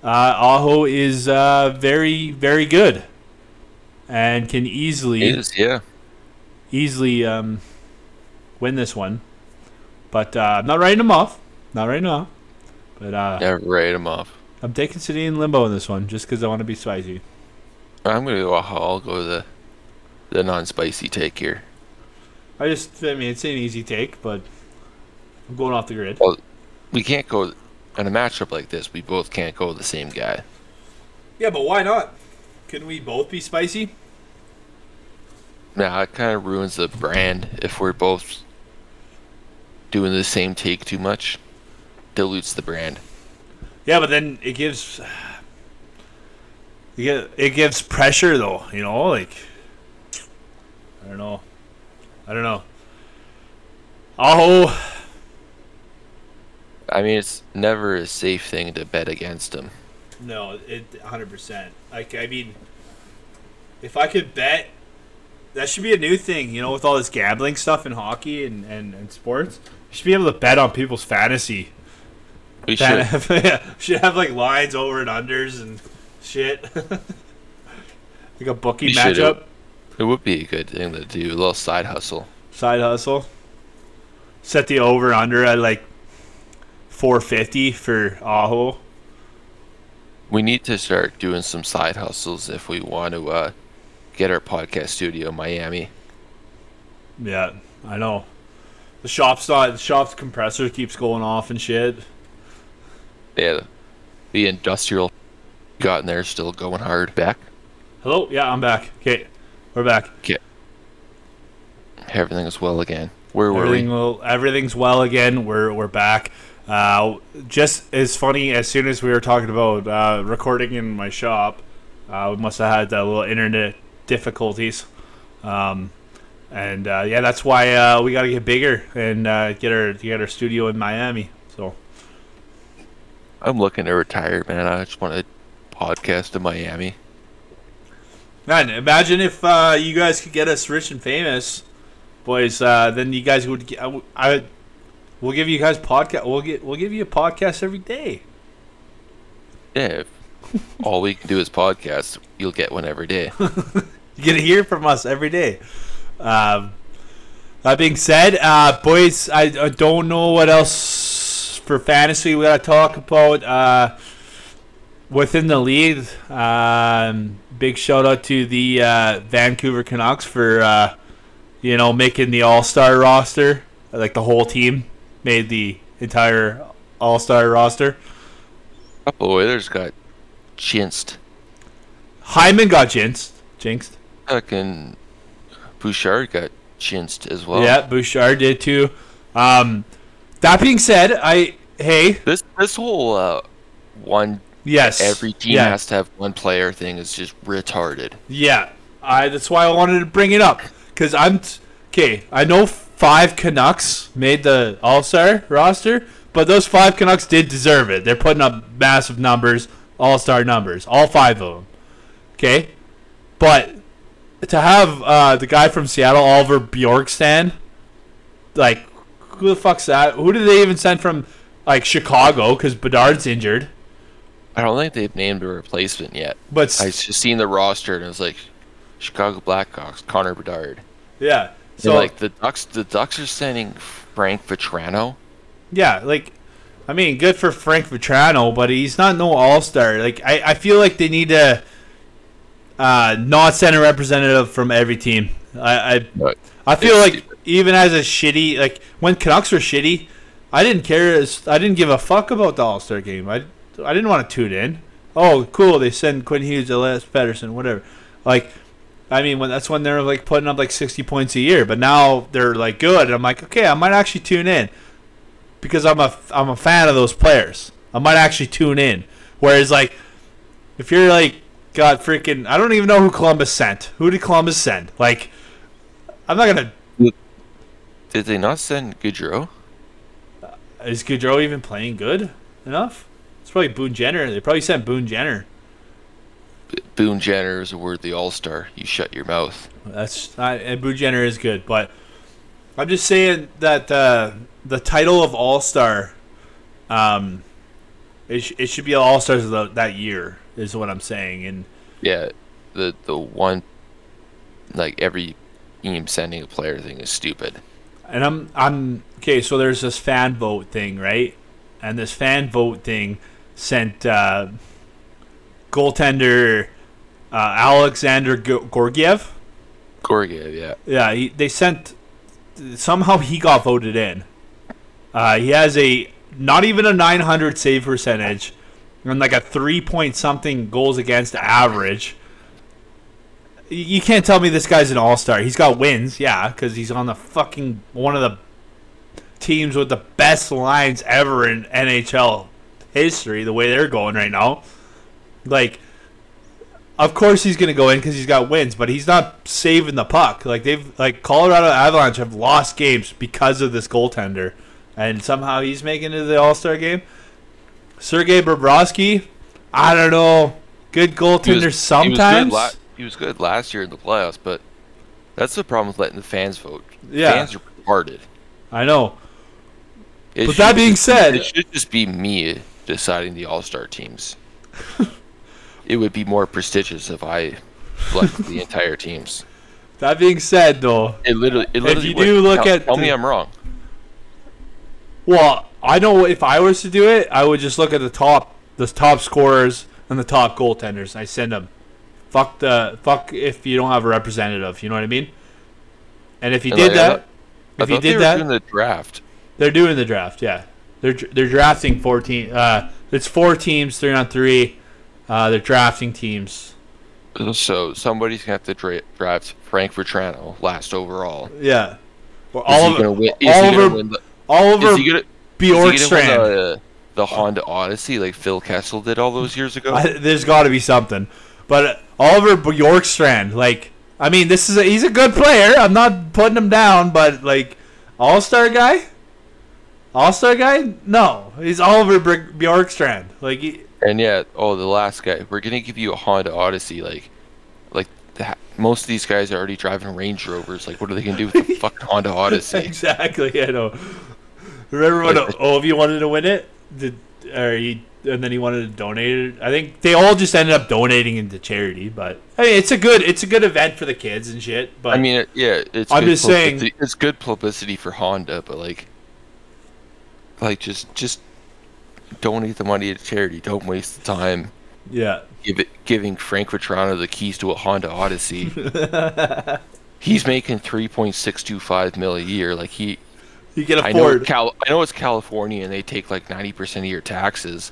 S1: uh, Aho is uh, very very good and can easily
S2: It is, yeah.
S1: easily um, win this one. But uh, I'm not writing him off. Not writing him off. But uh,
S2: Yeah, write him off.
S1: I'm taking Sedin Limbo in this one just because I want to be spicy.
S2: I'm gonna go. I'll go the the non-spicy take here.
S1: I just, I mean, it's an easy take, but I'm going off the grid.
S2: Well, we can't go in a matchup like this. We both can't go the same guy.
S1: Yeah, but why not? Can we both be spicy?
S2: Now it kind of ruins the brand if we're both doing the same take too much. Dilutes the brand.
S1: Yeah, but then it gives, it it gives pressure though. You know, like I don't know, I don't know. Oh,
S2: I mean, it's never a safe thing to bet against him.
S1: No, it 100%. Like I mean, if I could bet, that should be a new thing. You know, with all this gambling stuff in hockey and and, and sports, you should be able to bet on people's fantasy.
S2: We should.
S1: Yeah, should have like lines over and unders and shit. like a bookie
S2: We should.
S1: matchup,
S2: It would be a good thing to do. A little side hustle.
S1: side hustle. Set the over under at like 450 for Aho.
S2: We need to start doing some side hustles if we want to uh, get our podcast studio in Miami.
S1: Yeah, I know. The shop's not. The shop's compressor keeps going off and shit.
S2: Yeah, the industrial got in there still going hard. Back.
S1: Hello. Yeah, I'm back. Okay, we're back. Okay.
S2: Everything is well again. Where were
S1: Everything
S2: we?
S1: will. Everything's well again. We're we're back. Uh, just as funny as soon as we were talking about uh, recording in my shop, uh, we must have had that little internet difficulties. Um, and uh, yeah, that's why uh, we got to get bigger and uh, get our get our studio in Miami. So
S2: I'm looking to retire, man. I just want to podcast in Miami.
S1: man, imagine if uh, you guys could get us rich and famous, boys. Uh, then you guys would. Get, I, I we'll give you guys podcast. We'll get we'll give you a podcast every day.
S2: Yeah. All we can do is podcast, you'll get one every day.
S1: You get to hear from us every day. Um, that being said, uh, boys, I, I don't know what else for fantasy we got to talk about. Uh, within the league, um, big shout out to the uh, Vancouver Canucks for uh, you know making the All Star roster. Like the whole team made the entire All Star roster.
S2: couple Oilers got chinced.
S1: Hyman got jinxed. Jinxed.
S2: Fucking Bouchard got chinced as well.
S1: Yeah, Bouchard did too. Um, that being said, I hey
S2: This this whole uh, one
S1: yes
S2: every team
S1: yeah,
S2: has to have one player thing is just retarded.
S1: yeah. I that's why I wanted to bring it up because I'm okay. I know five Canucks made the All Star roster, but those five Canucks did deserve it. They're putting up massive numbers, All Star numbers, all five of them. Okay, but to have uh, the guy from Seattle, Oliver Bjorkstrand, like who the fuck's that? Who did they even send from like Chicago? Because Bedard's injured.
S2: I don't think they've named a replacement yet.
S1: But
S2: I just seen the roster and it was like Chicago Blackhawks, Connor Bedard.
S1: yeah,
S2: So
S1: so
S2: like the Ducks, the Ducks are sending Frank Vatrano.
S1: yeah, like I mean, good for Frank Vatrano, but he's not no All Star. Like I, I feel like they need to uh, not send a representative from every team. I, I I feel
S2: It's
S1: like
S2: stupid.
S1: even as a shitty like when Canucks were shitty, I didn't care. As, I didn't give a fuck about the All Star game. I, I didn't want to tune in. Oh, cool! They send Quinn Hughes, Elias Pettersson, whatever. Like, I mean, when that's when they're like putting up like sixty points a year, but now they're like good. And I'm like, okay, I might actually tune in because I'm a I'm a fan of those players. I might actually tune in. Whereas like, if you're like got freaking, I don't even know who Columbus sent. Who did Columbus send? Like, I'm not gonna
S2: did they not send Gaudreau?
S1: Uh, is Gaudreau even playing good enough? It's probably Boone Jenner. They probably sent Boone Jenner.
S2: Boone Jenner is a worthy All Star. You shut your mouth.
S1: That's not, and Boone Jenner is good, but I'm just saying that uh, the title of All Star, um, it, sh- it should be All Stars of that year is what I'm saying, and
S2: Yeah, the the one like every team sending a player thing is stupid.
S1: and I'm I'm okay. So there's this fan vote thing, right? And this fan vote thing sent uh, goaltender uh, Alexandar Georgiev.
S2: Georgiev, yeah.
S1: Yeah, he, they sent. Somehow he got voted in. Uh, he has a not even a 900 save percentage, and like a three point something goals against average. You can't tell me this guy's an all star. He's got wins, yeah, because he's on the fucking one of the teams with the best lines ever in NHL history. The way they're going right now, like of course he's going to go in because he's got wins, but he's not saving the puck. Like they've like Colorado Avalanche have lost games because of this goaltender, and somehow he's making it to the All Star game. Sergei Bobrovsky, I don't know, good goaltender
S2: He was,
S1: sometimes.
S2: He was, good la- he was good last year in the playoffs, but that's the problem with letting the fans vote.
S1: Yeah.
S2: Fans are retarded.
S1: I know,
S2: It
S1: But that being
S2: just-
S1: said-
S2: it should just be me deciding the All Star teams. it would be more prestigious if I selected the entire teams.
S1: that being said, though,
S2: It literally, it literally
S1: you
S2: would.
S1: do look
S2: tell,
S1: at
S2: tell
S1: the-
S2: me I'm wrong.
S1: well, I know if I was to do it, I would just look at the top, the top scorers and the top goaltenders. I send them. Fuck the fuck if you don't have a representative. You know what I mean? And if you
S2: And,
S1: did
S2: like, I
S1: that,
S2: I
S1: if you did that,
S2: doing the draft.
S1: they're doing the draft. Yeah, they're they're drafting fourteen. Uh, it's four teams, three on three. Uh, they're drafting teams.
S2: So somebody's gonna have to dra- draft Frank Vatrano last overall.
S1: Yeah, or Oliver
S2: win?
S1: Oliver
S2: the?
S1: Oliver
S2: gonna? Is he gonna win
S1: Bjorkstrand.
S2: the, the Honda Odyssey like Phil Kessel did all those years ago?
S1: I, there's got to be something. But uh, Oliver Bjorkstrand, like I mean, this is a, he's a good player. I'm not putting him down, but like All Star guy, All Star guy, no, he's Oliver Bjorkstrand. Like, he,
S2: And yeah, oh, the last guy. We're gonna give you a Honda Odyssey. Like, like the, most of these guys are already driving Range Rovers. Like, what are they gonna do with the fucking Honda Odyssey?
S1: exactly. I know. Remember when Ovi wanted to win it? Did or he and then he wanted to donate it. I think they all just ended up donating into charity. But I mean, it's a good it's a good event for the kids and shit. But
S2: I mean, it, yeah, it's.
S1: I'm just saying-
S2: it's good publicity for Honda, but like, like just just donate the money to charity. Don't waste the time
S1: yeah,
S2: give it, giving Frank Vatrano the keys to a Honda Odyssey. He's making three point six two five mil a year. Like he,
S1: you can
S2: I know,
S1: afford.
S2: Cal, I know it's California and they take like ninety percent of your taxes,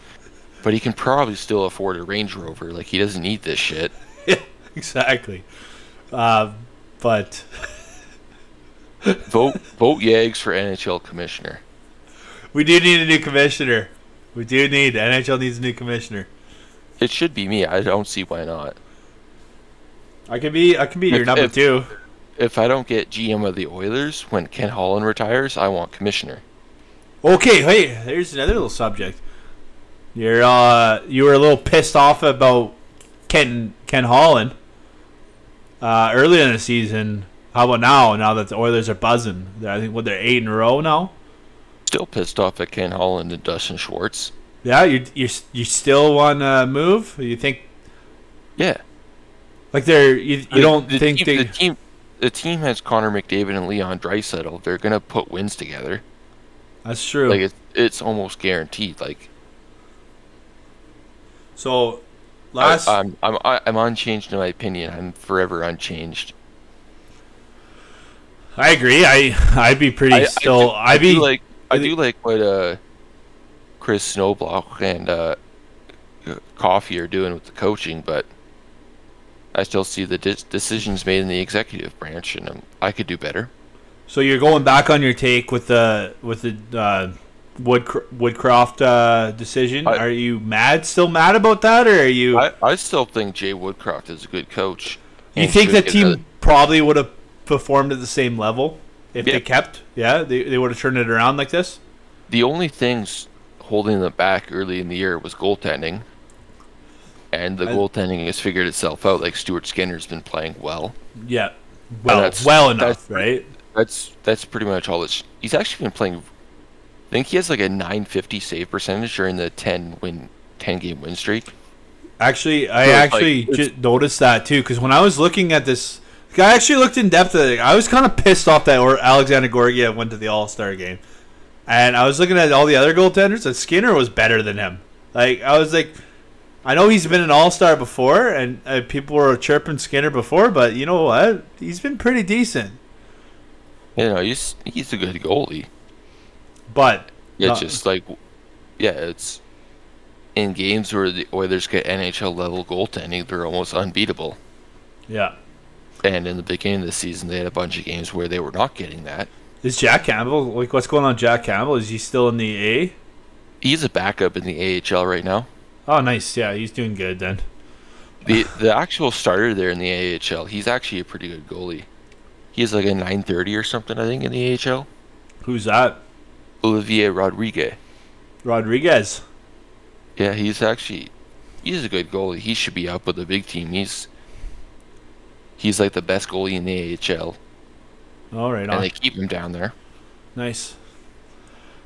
S2: but he can probably still afford a Range Rover. Like he doesn't need this shit.
S1: Yeah, exactly. Uh, but
S2: Vote vote Yags for NHL commissioner.
S1: we do need a new commissioner. We do need NHL needs a new commissioner.
S2: It should be me. I don't see why not.
S1: I can be I can be your number
S2: if-
S1: two.
S2: If I don't get GM of the Oilers when Ken Holland retires, I want commissioner.
S1: Okay, hey, there's another little subject. You're uh you were a little pissed off about Ken Ken Holland uh earlier in the season. How about now? Now that the Oilers are buzzing, I think what they're eight in a row now.
S2: Still pissed off at Ken Holland and Dustin Schwartz.
S1: Yeah, you you you still want to move? You think
S2: Yeah.
S1: like they're you, you
S2: I mean,
S1: don't
S2: the
S1: think
S2: team,
S1: they
S2: the team the team has Connor McDavid and Leon Draisaitl. They're gonna put wins together.
S1: that's true.
S2: Like it's it's almost guaranteed. Like
S1: so last
S2: I, I'm I'm I'm unchanged in my opinion. I'm forever unchanged.
S1: I agree. I I'd be pretty
S2: I,
S1: still.
S2: I
S1: I'd be
S2: like I do like what uh Kris Knoblauch and uh Coffey are doing with the coaching, but I still see the dis- decisions made in the executive branch, and um, I could do better.
S1: So you're going back on your take with the with the uh, Wood Woodcroft uh, decision.
S2: I-
S1: are you mad? Still mad about that, or are you?
S2: I, I still think Jay Woodcroft is a good coach.
S1: you think the team probably would have performed at the same level if
S2: Yeah.
S1: they kept? Yeah, they they would have turned it around like this.
S2: the only things holding them back early in the year was goaltending. And the
S1: I-
S2: goaltending has figured itself out. Like Stuart Skinner's been playing well.
S1: Yeah, well,
S2: that's-
S1: well enough,
S2: that's-
S1: right?
S2: That's that's pretty much all. It's, he's actually been playing. I think he has like a 950 save percentage during the 10 win 10 game win streak.
S1: Actually, I
S2: So
S1: actually
S2: like- it's-
S1: ju- noticed that too because when I was looking at this, I actually looked in depth at it. I was kind of pissed off that Alexandar Georgiev went to the All Star game, and I was looking at all the other goaltenders, and Skinner was better than him. Like I was like, I know he's been an All Star before, and uh, people were chirping Skinner before, but you know what? He's been pretty decent.
S2: You know, he's he's a good goalie.
S1: But
S2: It's
S1: No.
S2: just like, yeah, it's in games where the Oilers get NHL level goaltending, they're almost unbeatable.
S1: yeah,
S2: And in the beginning of the season, they had a bunch of games where they were not getting that.
S1: is Jack Campbell like what's going on? Jack Campbell is he still in the A?
S2: He's a backup in the AHL right now.
S1: Oh, nice. Yeah, he's doing good then.
S2: The the actual starter there in the AHL, he's actually a pretty good goalie. He has like a 930 or something, I think, in the AHL.
S1: Who's that?
S2: Olivier Rodriguez.
S1: Rodriguez.
S2: Yeah, he's actually he's a good goalie. He should be up with the big team. He's he's like the best goalie in the AHL,
S1: All right,
S2: and
S1: on.
S2: they keep him down there.
S1: nice.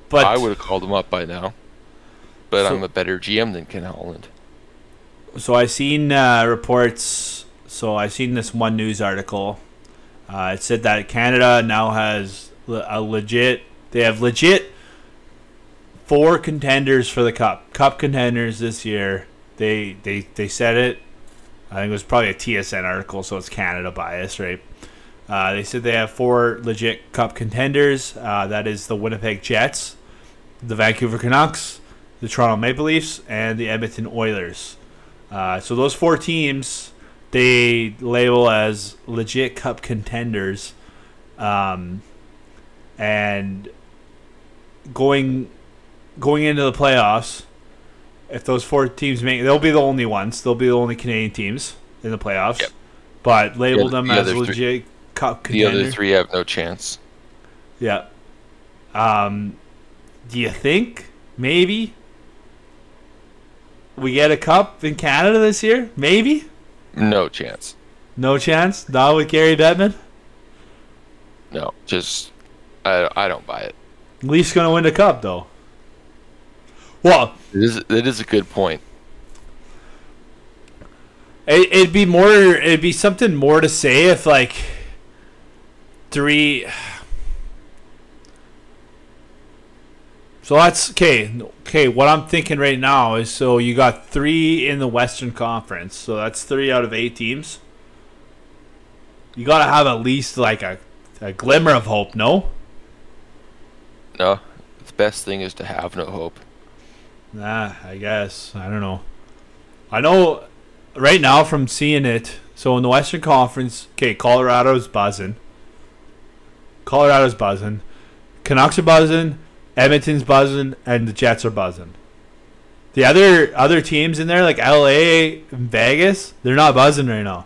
S1: But
S2: I would have called him up by now, but
S1: So-
S2: I'm a better GM than Ken Holland.
S1: so I seen uh, reports. So I seen this one news article. Uh, it said that Canada now has a legit. They have legit four contenders for the cup. Cup contenders this year. They they they said it. I think it was probably a TSN article, so it's Canada bias, right? Uh, they said they have four legit cup contenders. Uh, that is the Winnipeg Jets, the Vancouver Canucks, the Toronto Maple Leafs, and the Edmonton Oilers. Uh, so those four teams they label as legit cup contenders, um, and going going into the playoffs. If those four teams make, they'll be the only ones. They'll be the only Canadian teams in the playoffs.
S2: Yep.
S1: but label
S2: The
S1: them
S2: other
S1: as
S2: three-
S1: legit cup
S2: The
S1: contender.
S2: other three have no chance.
S1: Yeah. Um, do you think maybe we get a cup in Canada this year? Maybe.
S2: No chance.
S1: No chance. Not with Gary Bettman.
S2: No, just I I don't buy it.
S1: Leafs gonna win the cup though. Well,
S2: It is it is a good point.
S1: it, it'd be more. It'd be something more to say if like three. So that's okay. Okay, what I'm thinking right now is so you got three in the Western Conference, so that's three out of eight teams. You gotta have at least like a, a glimmer of hope, no?
S2: No, the best thing is to have no hope.
S1: Nah, I guess. I don't know. I know right now from seeing it. So in the Western Conference, okay, Colorado's buzzing. Colorado's buzzing. Canucks are buzzing. Edmonton's buzzing, and the Jets are buzzing. The other other teams in there, like LA and Vegas, they're not buzzing right now.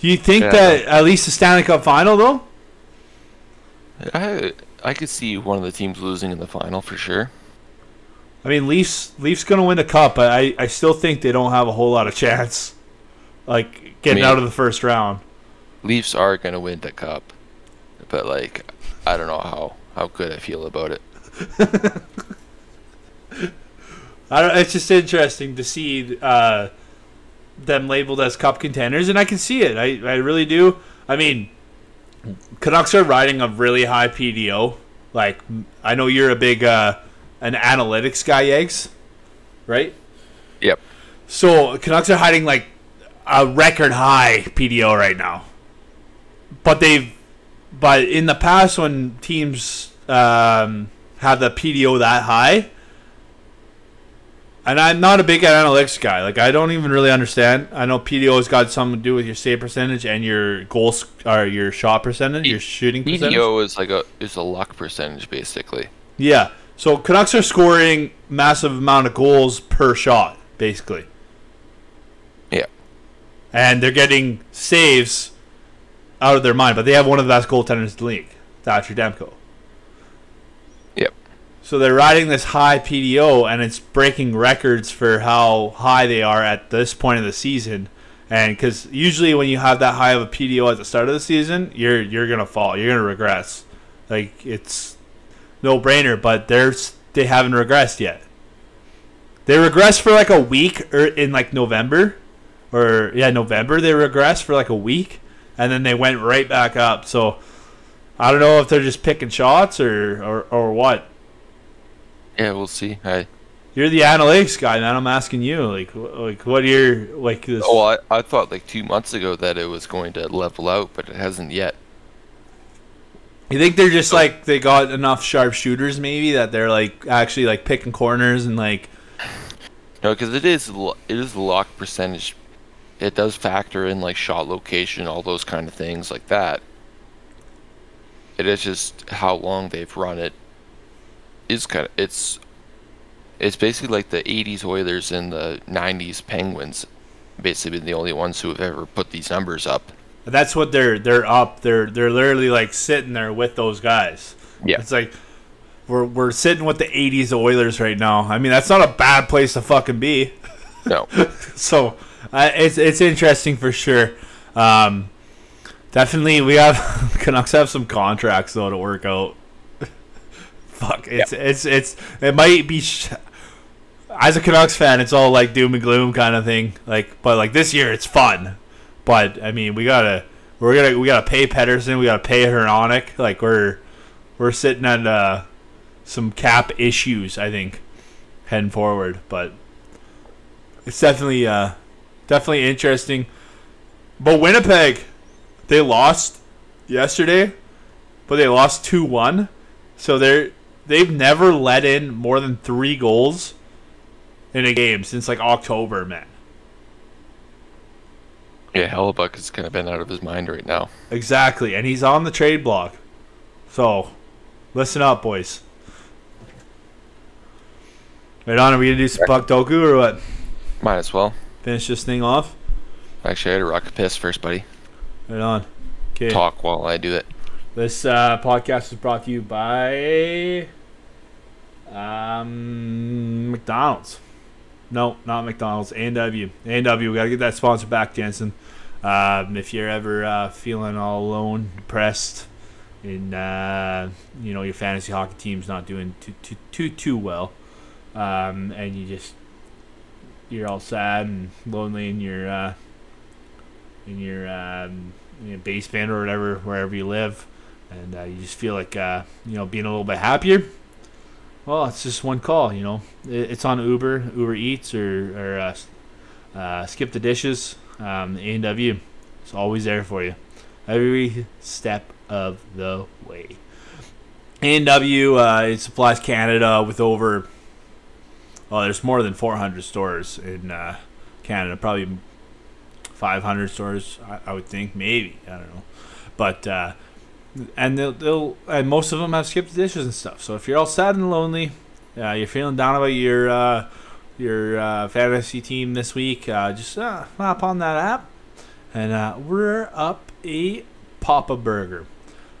S1: Do you think
S2: Yeah.
S1: that at least the Stanley Cup final though?
S2: I I could see one of the teams losing in the final for sure.
S1: I mean, Leafs Leafs gonna win the cup, but I, I still think they don't have a whole lot of chance, like getting
S2: Me-
S1: out of the first round.
S2: Leafs are gonna win the cup, but like I don't know how how good I feel about it.
S1: I don't, it's just interesting to see uh, them labeled as cup contenders, and I can see it. I, I really do. I mean, Canucks are riding a really high PDO. Like I know you're a big uh, an analytics guy, eggs, right?
S2: Yep.
S1: So Canucks are hiding like a record high PDO right now, but they've but in the past when teams um, have the PDO that high, and I'm not a big analytics guy. Like I don't even really understand. I know PDO has got something to do with your save percentage and your goals or your shot percentage, your shooting percentage.
S2: PDO is like a is a luck percentage basically.
S1: Yeah. So Canucks are scoring massive amount of goals per shot, basically.
S2: Yeah.
S1: And they're getting saves out of their mind, but they have one of the best goaltenders in the league, Thatcher Demko. So they're riding this high PDO, and it's breaking records for how high they are at this point of the season. And because usually when you have that high of a PDO at the start of the season, you're you're gonna fall, you're gonna regress. Like it's no brainer, but they're they haven't regressed yet. They regressed for like a week or in like November, or yeah November they regressed for like a week, and then they went right back up. So I don't know if they're just picking shots or or, or what.
S2: Yeah, we'll see. I
S1: You're the analytics guy, man. I'm asking you, like, like what are your like this?
S2: oh I, I thought like two months ago that it was going to level out, but it hasn't yet.
S1: You think they're just like they got enough sharp shooters, maybe that they're like actually like picking corners and like
S2: No, because it is it is lock percentage. It does factor in like shot location, all those kind of things like that. It is just how long they've run it. Is kind of it's it's basically like the '80s Oilers and the '90s Penguins, basically been the only ones who have ever put these numbers up.
S1: that's what they're they're up. They're they're literally like sitting there with those guys.
S2: Yeah.
S1: It's like we're we're sitting with the '80s Oilers right now. I mean, that's not a bad place to fucking be.
S2: No,
S1: so uh, it's it's interesting for sure. Um, definitely, we have Canucks have some contracts though to work out. Fuck, it's it's it's it might be. Sh- as a Canucks fan, it's all like doom and gloom kind of thing. Like, but like this year, it's fun. But I mean, we gotta we're gonna we gotta pay Pedersen, we gotta pay Hronek. Like we're we're sitting on uh, some cap issues, I think, heading forward. But it's definitely uh, definitely interesting. But Winnipeg, they lost yesterday, but they lost two one, so they're they've never let in more than three goals in a game since like October, man.
S2: yeah, Hellebuyck has kind of been out of his mind right now.
S1: Exactly, and he's on the trade block. So, listen up, boys. Right on, are we gonna do some puck doku or what?
S2: Might as well.
S1: Finish this thing off.
S2: Actually, I had a rock a piss first, buddy.
S1: Right on. Okay.
S2: Talk while I do it.
S1: This uh, podcast is brought to you by um, McDonald's. No, not McDonald's. A&W. We gotta get that sponsor back, Jensen. Um, if you're ever uh, feeling all alone, depressed, and uh, you know your fantasy hockey team's not doing too too too too well, um, and you just you're all sad and lonely in your uh, in your, um, in your basement or whatever wherever you live, and uh, you just feel like uh, you know being a little bit happier. Well, it's just one call. You know, it's on Uber, Uber Eats, or or uh, uh, Skip the Dishes. Um, A and W, it's always there for you, every step of the way. A and W, uh, it supplies Canada with over. well, there's more than 400 stores in uh, Canada. Probably 500 stores, I, I would think, maybe. I don't know, but uh, and they'll, they'll and most of them have skipped the dishes and stuff. So if you're all sad and lonely, uh, you're feeling down about your uh, your uh, fantasy team this week, uh, just uh, hop on that app and uh, order up a Papa Burger.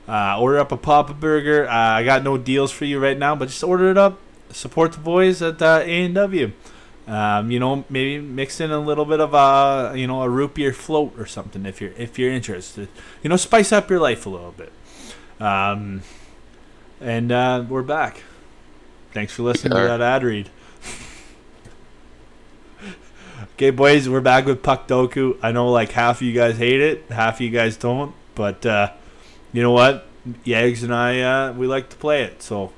S1: Uh, order up a Papa Burger. I got no deals for you right now, but just order it up. Support the boys at uh, A and W. Um, you know, maybe mix in a little bit of a you know a root beer float or something if you're if you're interested. You know, spice up your life a little bit. Um, and uh, we're back. Thanks for listening to that ad read. okay, boys, we're back with Puck Doku. I know like half of you guys hate it, half of you guys don't, but uh, you know what? Yags and I, uh, we like to play it, so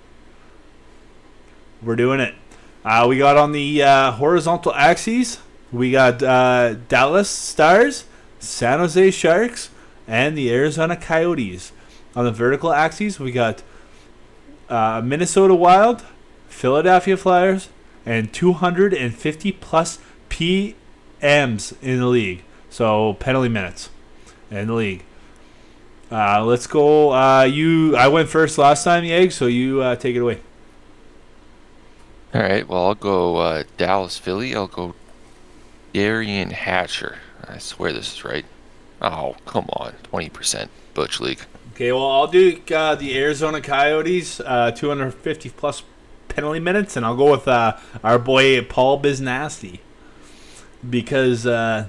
S1: we're doing it. Uh, we got on the uh, horizontal axes, we got uh, Dallas Stars, San Jose Sharks, and the Arizona Coyotes. On the vertical axes, we got uh, Minnesota Wild, Philadelphia Flyers, and 250 plus PMs in the league. So penalty minutes in the league. Uh, let's go. Uh, you, I went first last time, Yeg, so you uh, take it away.
S2: All right. Well, I'll go uh, Dallas, Philly. I'll go Derian Hatcher. I swear this is right. Oh, come on. 20% Butch League.
S1: Okay, well, I'll do uh, the Arizona Coyotes, uh, 250 plus penalty minutes, and I'll go with uh, our boy Paul Biznasty because uh,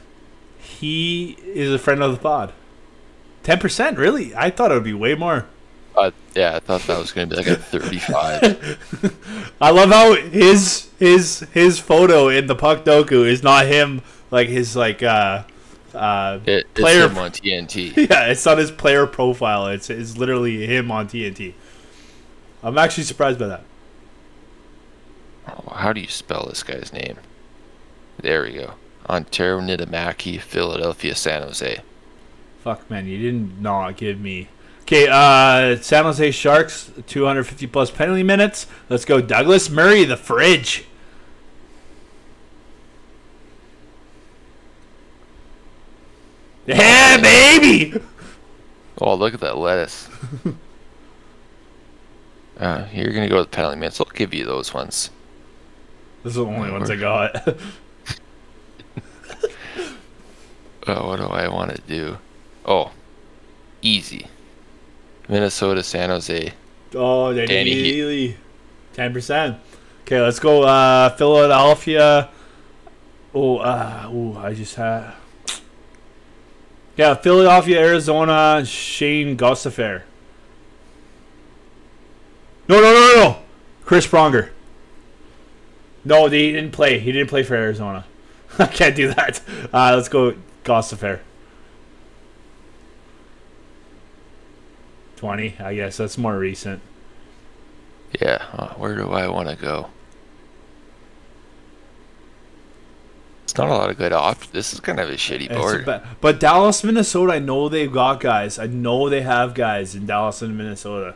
S1: he is a friend of the pod. 10%, really? I thought it would be way more.
S2: Uh, yeah, I thought that was going to be like a 35.
S1: I love how his his his photo in the puck doku is not him like his like uh
S2: It, it's
S1: Player-
S2: him on TNT.
S1: yeah it's not his player profile it's it's literally him on TNT. I'm actually surprised by that.
S2: Oh, how do you spell this guy's name? There we go. Antero Niittymaki, Philadelphia, San Jose.
S1: Fuck man, you didn't not give me. Okay, uh San Jose Sharks 250 plus penalty minutes. Let's go Douglas Murray the fridge. Yeah, baby.
S2: Oh, look at that lettuce. uh, you're going to go with penalty minutes. I'll give you those ones.
S1: Those are the only ones I got.
S2: Oh, what do I want to do? Oh, easy. Minnesota, San Jose.
S1: Oh, Danny,
S2: Danny Heat.
S1: Healy. Ten percent. Okay, let's go. Uh, Philadelphia. Oh, uh, oh, I just had. Yeah, Philadelphia, Arizona. Shane Gostisbehere. No, no, no, no. Chris Pronger. No, he didn't play. He didn't play for Arizona. I can't do that. Uh, let's go Gostisbehere. 20, I guess. That's more recent.
S2: Yeah, uh, where do I want to go? Not a lot of good options. This is kind of a shitty board.
S1: ba- but Dallas, Minnesota, I know they've got guys. I know they have guys in Dallas and Minnesota.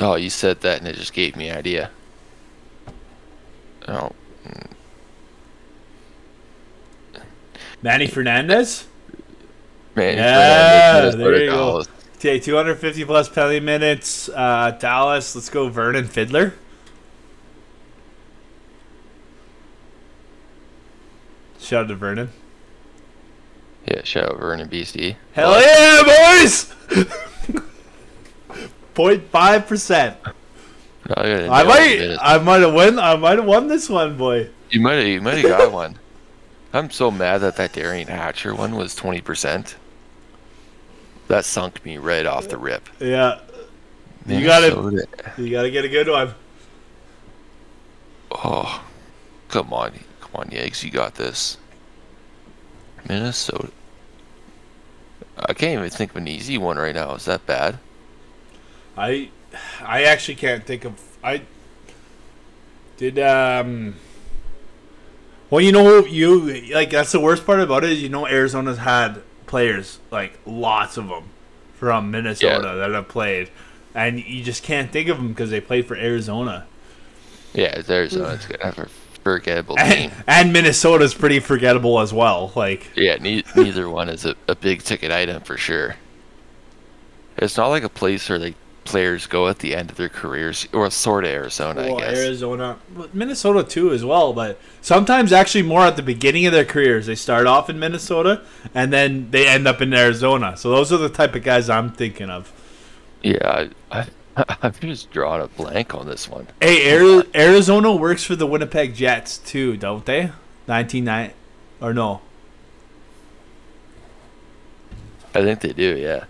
S2: Oh, you said that and it just gave me an idea. Oh,
S1: Manny Fernandez?
S2: man.
S1: Yeah,
S2: Fernandez,
S1: there you go. Okay, 250 plus penalty minutes. Uh, Dallas, let's go Vernon Fiddler. Shout out to Vernon.
S2: Yeah, shout out Vernon, BC.
S1: Hell yeah, boys! 0.5 percent.
S2: Oh, I,
S1: I might. I might have won. I might have won this one, boy.
S2: You might have, you might have got one. I'm so mad that that Derian Hatcher one was 20%. That sunk me right off the rip.
S1: Yeah, You got it.
S2: Minnesota.
S1: you gotta get a good one.
S2: Oh, come on, come on, Yags, you got this. Minnesota. I can't even think of an easy one right now. Is that bad?
S1: I, I actually can't think of. I did. Um. Well, you know, you like that's the worst part about it. Is you know, Arizona's had players like lots of them from Minnesota
S2: Yeah.
S1: that have played, and you just can't think of them because they played for Arizona.
S2: Yeah, there's uh, it's have a forgettable
S1: And,
S2: team.
S1: and Minnesota's pretty forgettable as well. Like,
S2: Yeah, ne- neither one is a, a big ticket item for sure. It's not like a place where like players go at the end of their careers, or sort of Arizona,
S1: well,
S2: I guess.
S1: Arizona, Minnesota too as well. But sometimes actually more at the beginning of their careers, they start off in Minnesota and then they end up in Arizona. So those are the type of guys I'm thinking of.
S2: Yeah, I, I, I'm just drawing a blank on this one.
S1: Hey, Arizona works for the Winnipeg Jets too, don't they? 1990 or no?
S2: I think they do, yeah.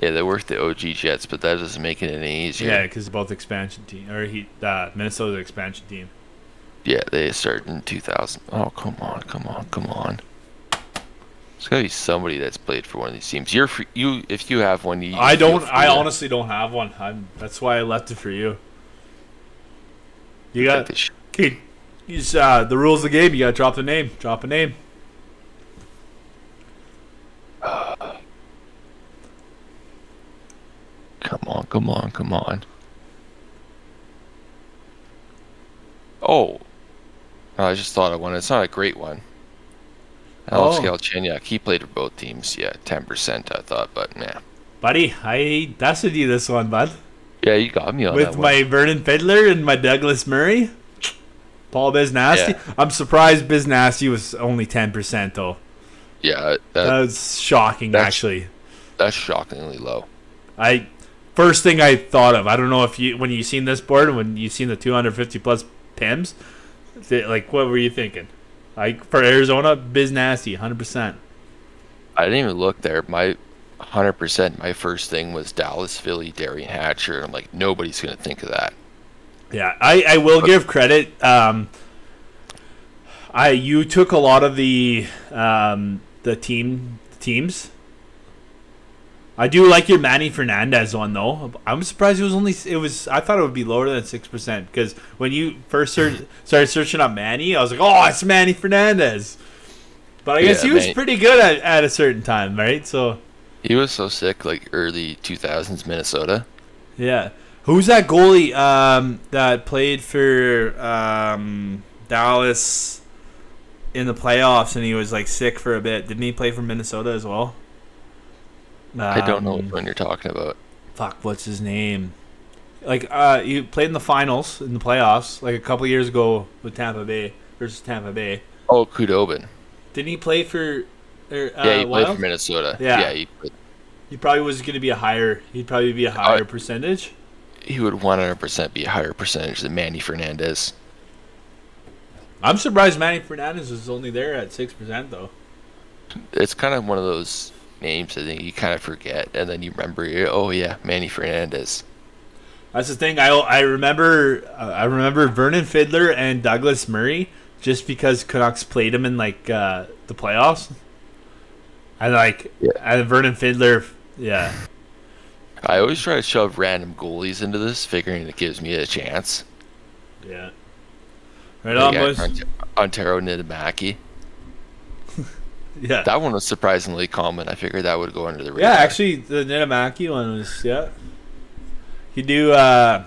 S2: Yeah, they work the OG Jets, but that doesn't make it any easier.
S1: Yeah, because both expansion team or he uh, Minnesota's expansion team.
S2: Yeah, they started in 2000. Oh, come on, come on, come on. There's gotta be somebody that's played for one of these teams. You're free, you if you have one. You
S1: I don't. I honestly don't have one. I'm, that's why I left it for you. You got okay. Use uh, the rules of the game. You gotta drop the name. Drop a name.
S2: Come on, come on, come on. Oh, I just thought of one. It's not a great one. Alex
S1: Oh.
S2: Galchenyuk, he played for both teams. Yeah, ten percent. I thought, but nah.
S1: Buddy, I tested you this one, bud.
S2: Yeah, you got me on that.
S1: With my Vernon Fiddler and my Douglas Murray. Paul Biznasty.
S2: Yeah.
S1: I'm surprised Biznasty was only 10% though.
S2: Yeah, uh, that,
S1: That's shocking,
S2: That's-
S1: actually.
S2: that's shockingly low.
S1: I first thing I thought of. I don't know if you when you seen this board and when you seen the 250 plus pims, like what were you thinking? Like for Arizona, Biz Nasty, 100%.
S2: I didn't even look there. My 100%, my first thing was Dallas, Philly, Derian Hatcher. I'm like, nobody's going to think of that.
S1: Yeah, I, I will give credit. Um, I you took a lot of the um, the team teams. I do like your Manny Fernandez one though. I'm surprised it was only it was. I thought it would be lower than six percent because when you first search, started searching up Manny, I was like, oh, it's Manny Fernandez. But I guess
S2: Yeah,
S1: he was
S2: Manny-
S1: pretty good at, at a certain time, right? So
S2: He was so sick, like early 2000s Minnesota.
S1: Yeah. Who's that goalie um, that played for um, Dallas in the playoffs and he was like sick for a bit? Didn't he play for Minnesota as well?
S2: I don't know
S1: Um,
S2: which one you're talking about.
S1: Fuck, what's his name? Like, uh, you played in the finals in the playoffs like a couple years ago with Tampa Bay versus Tampa Bay.
S2: Oh, Khudobin.
S1: Didn't he play for? Er, uh,
S2: Yeah, he played for Minnesota.
S1: Yeah.
S2: Yeah, he, played-
S1: He probably was going to be a higher. He'd probably be a higher percentage.
S2: he would 100% be a higher percentage than Manny Fernandez.
S1: I'm surprised Manny Fernandez was only there at six percent though.
S2: It's kind of one of those names I think you kind of forget, and then you remember, oh yeah, Manny Fernandez.
S1: That's the thing. I I remember uh, I remember Vernon Fiddler and Douglas Murray just because Canucks played him in like uh, the playoffs. And like
S2: Yeah.
S1: and Vernon Fiddler, yeah,
S2: I always try to shove random goalies into this, figuring it gives me a chance.
S1: yeah. Right on, boys.
S2: Ont- Antero Niittymaki.
S1: Yeah,
S2: That one was surprisingly common. I figured that would go under the radar. yeah.
S1: Actually, the Niittymaki one was yeah. You do. uh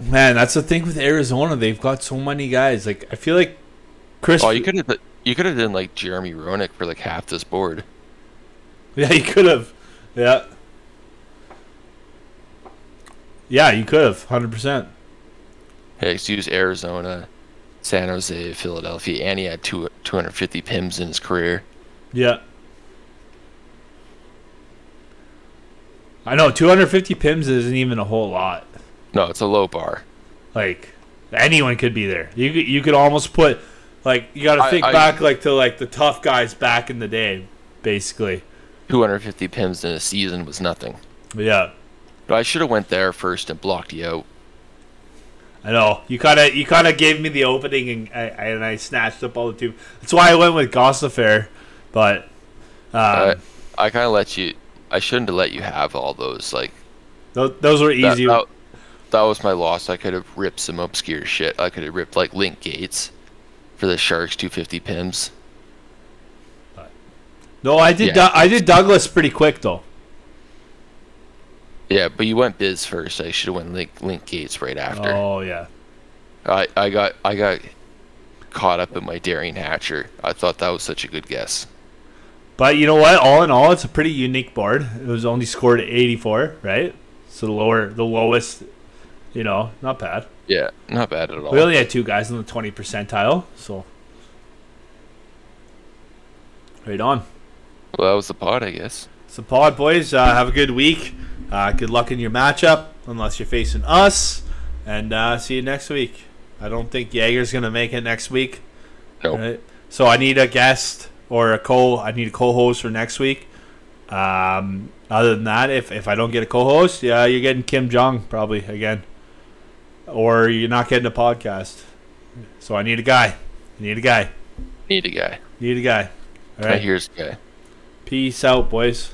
S1: Man, that's the thing with Arizona. They've got so many guys. Like I feel like Chris.
S2: Oh, you could have you could have done like Jeremy Roenick for like half this board.
S1: Yeah, you could have. Yeah. Yeah, you could have. Hundred percent.
S2: Hey, excuse Arizona, San Jose, Philadelphia, and he had two, 250 pims in his career.
S1: Yeah. I know 250 pims isn't even a whole lot.
S2: No, it's a low bar.
S1: Like anyone could be there. You could, you could almost put like you got to think
S2: I-
S1: back like to like the tough guys back in the day, basically.
S2: 250 pims in a season was nothing.
S1: Yeah,
S2: But I should have went there first and blocked you out.
S1: I know you kind of you kind of gave me the opening and I, and I snatched up all the two. That's why I went with Gostisbehere, but um,
S2: I, I kind of let you. I shouldn't have let you have all those. Like
S1: those, those were
S2: that,
S1: easy.
S2: that, that was my loss. I could have ripped some obscure shit. I could have ripped like Link Gaetz for the Sharks 250 pims.
S1: no, I did.
S2: Yeah.
S1: Doug- I did Douglas pretty quick though.
S2: Yeah, but you went Biz first. I should have went Link Link Gaetz right after.
S1: Oh yeah.
S2: I, I got I got caught up in my Derian Hatcher. I thought that was such a good guess.
S1: But you know what? All in all, it's a pretty unique board. It was only scored at 84, right? So the lower, the lowest, you know, not bad.
S2: Yeah, not bad at all.
S1: We only had two guys in the 20 percentile, so right on.
S2: Well, that was the pod, I guess.
S1: The pod boys, uh, have a good week. Uh, good luck in your matchup, unless you're facing us, and uh, see you next week. I don't think Jaeger's gonna make it next week.
S2: No.
S1: Right? So I need a guest or a co. I need a co-host for next week. Um, other than that, if if I don't get a co-host, yeah, you're getting Kim Jong probably again, or you're not getting a podcast. So I need a guy. I need a guy.
S2: Need a guy.
S1: Need a guy. All right.
S2: Here's a guy.
S1: Peace out, boys.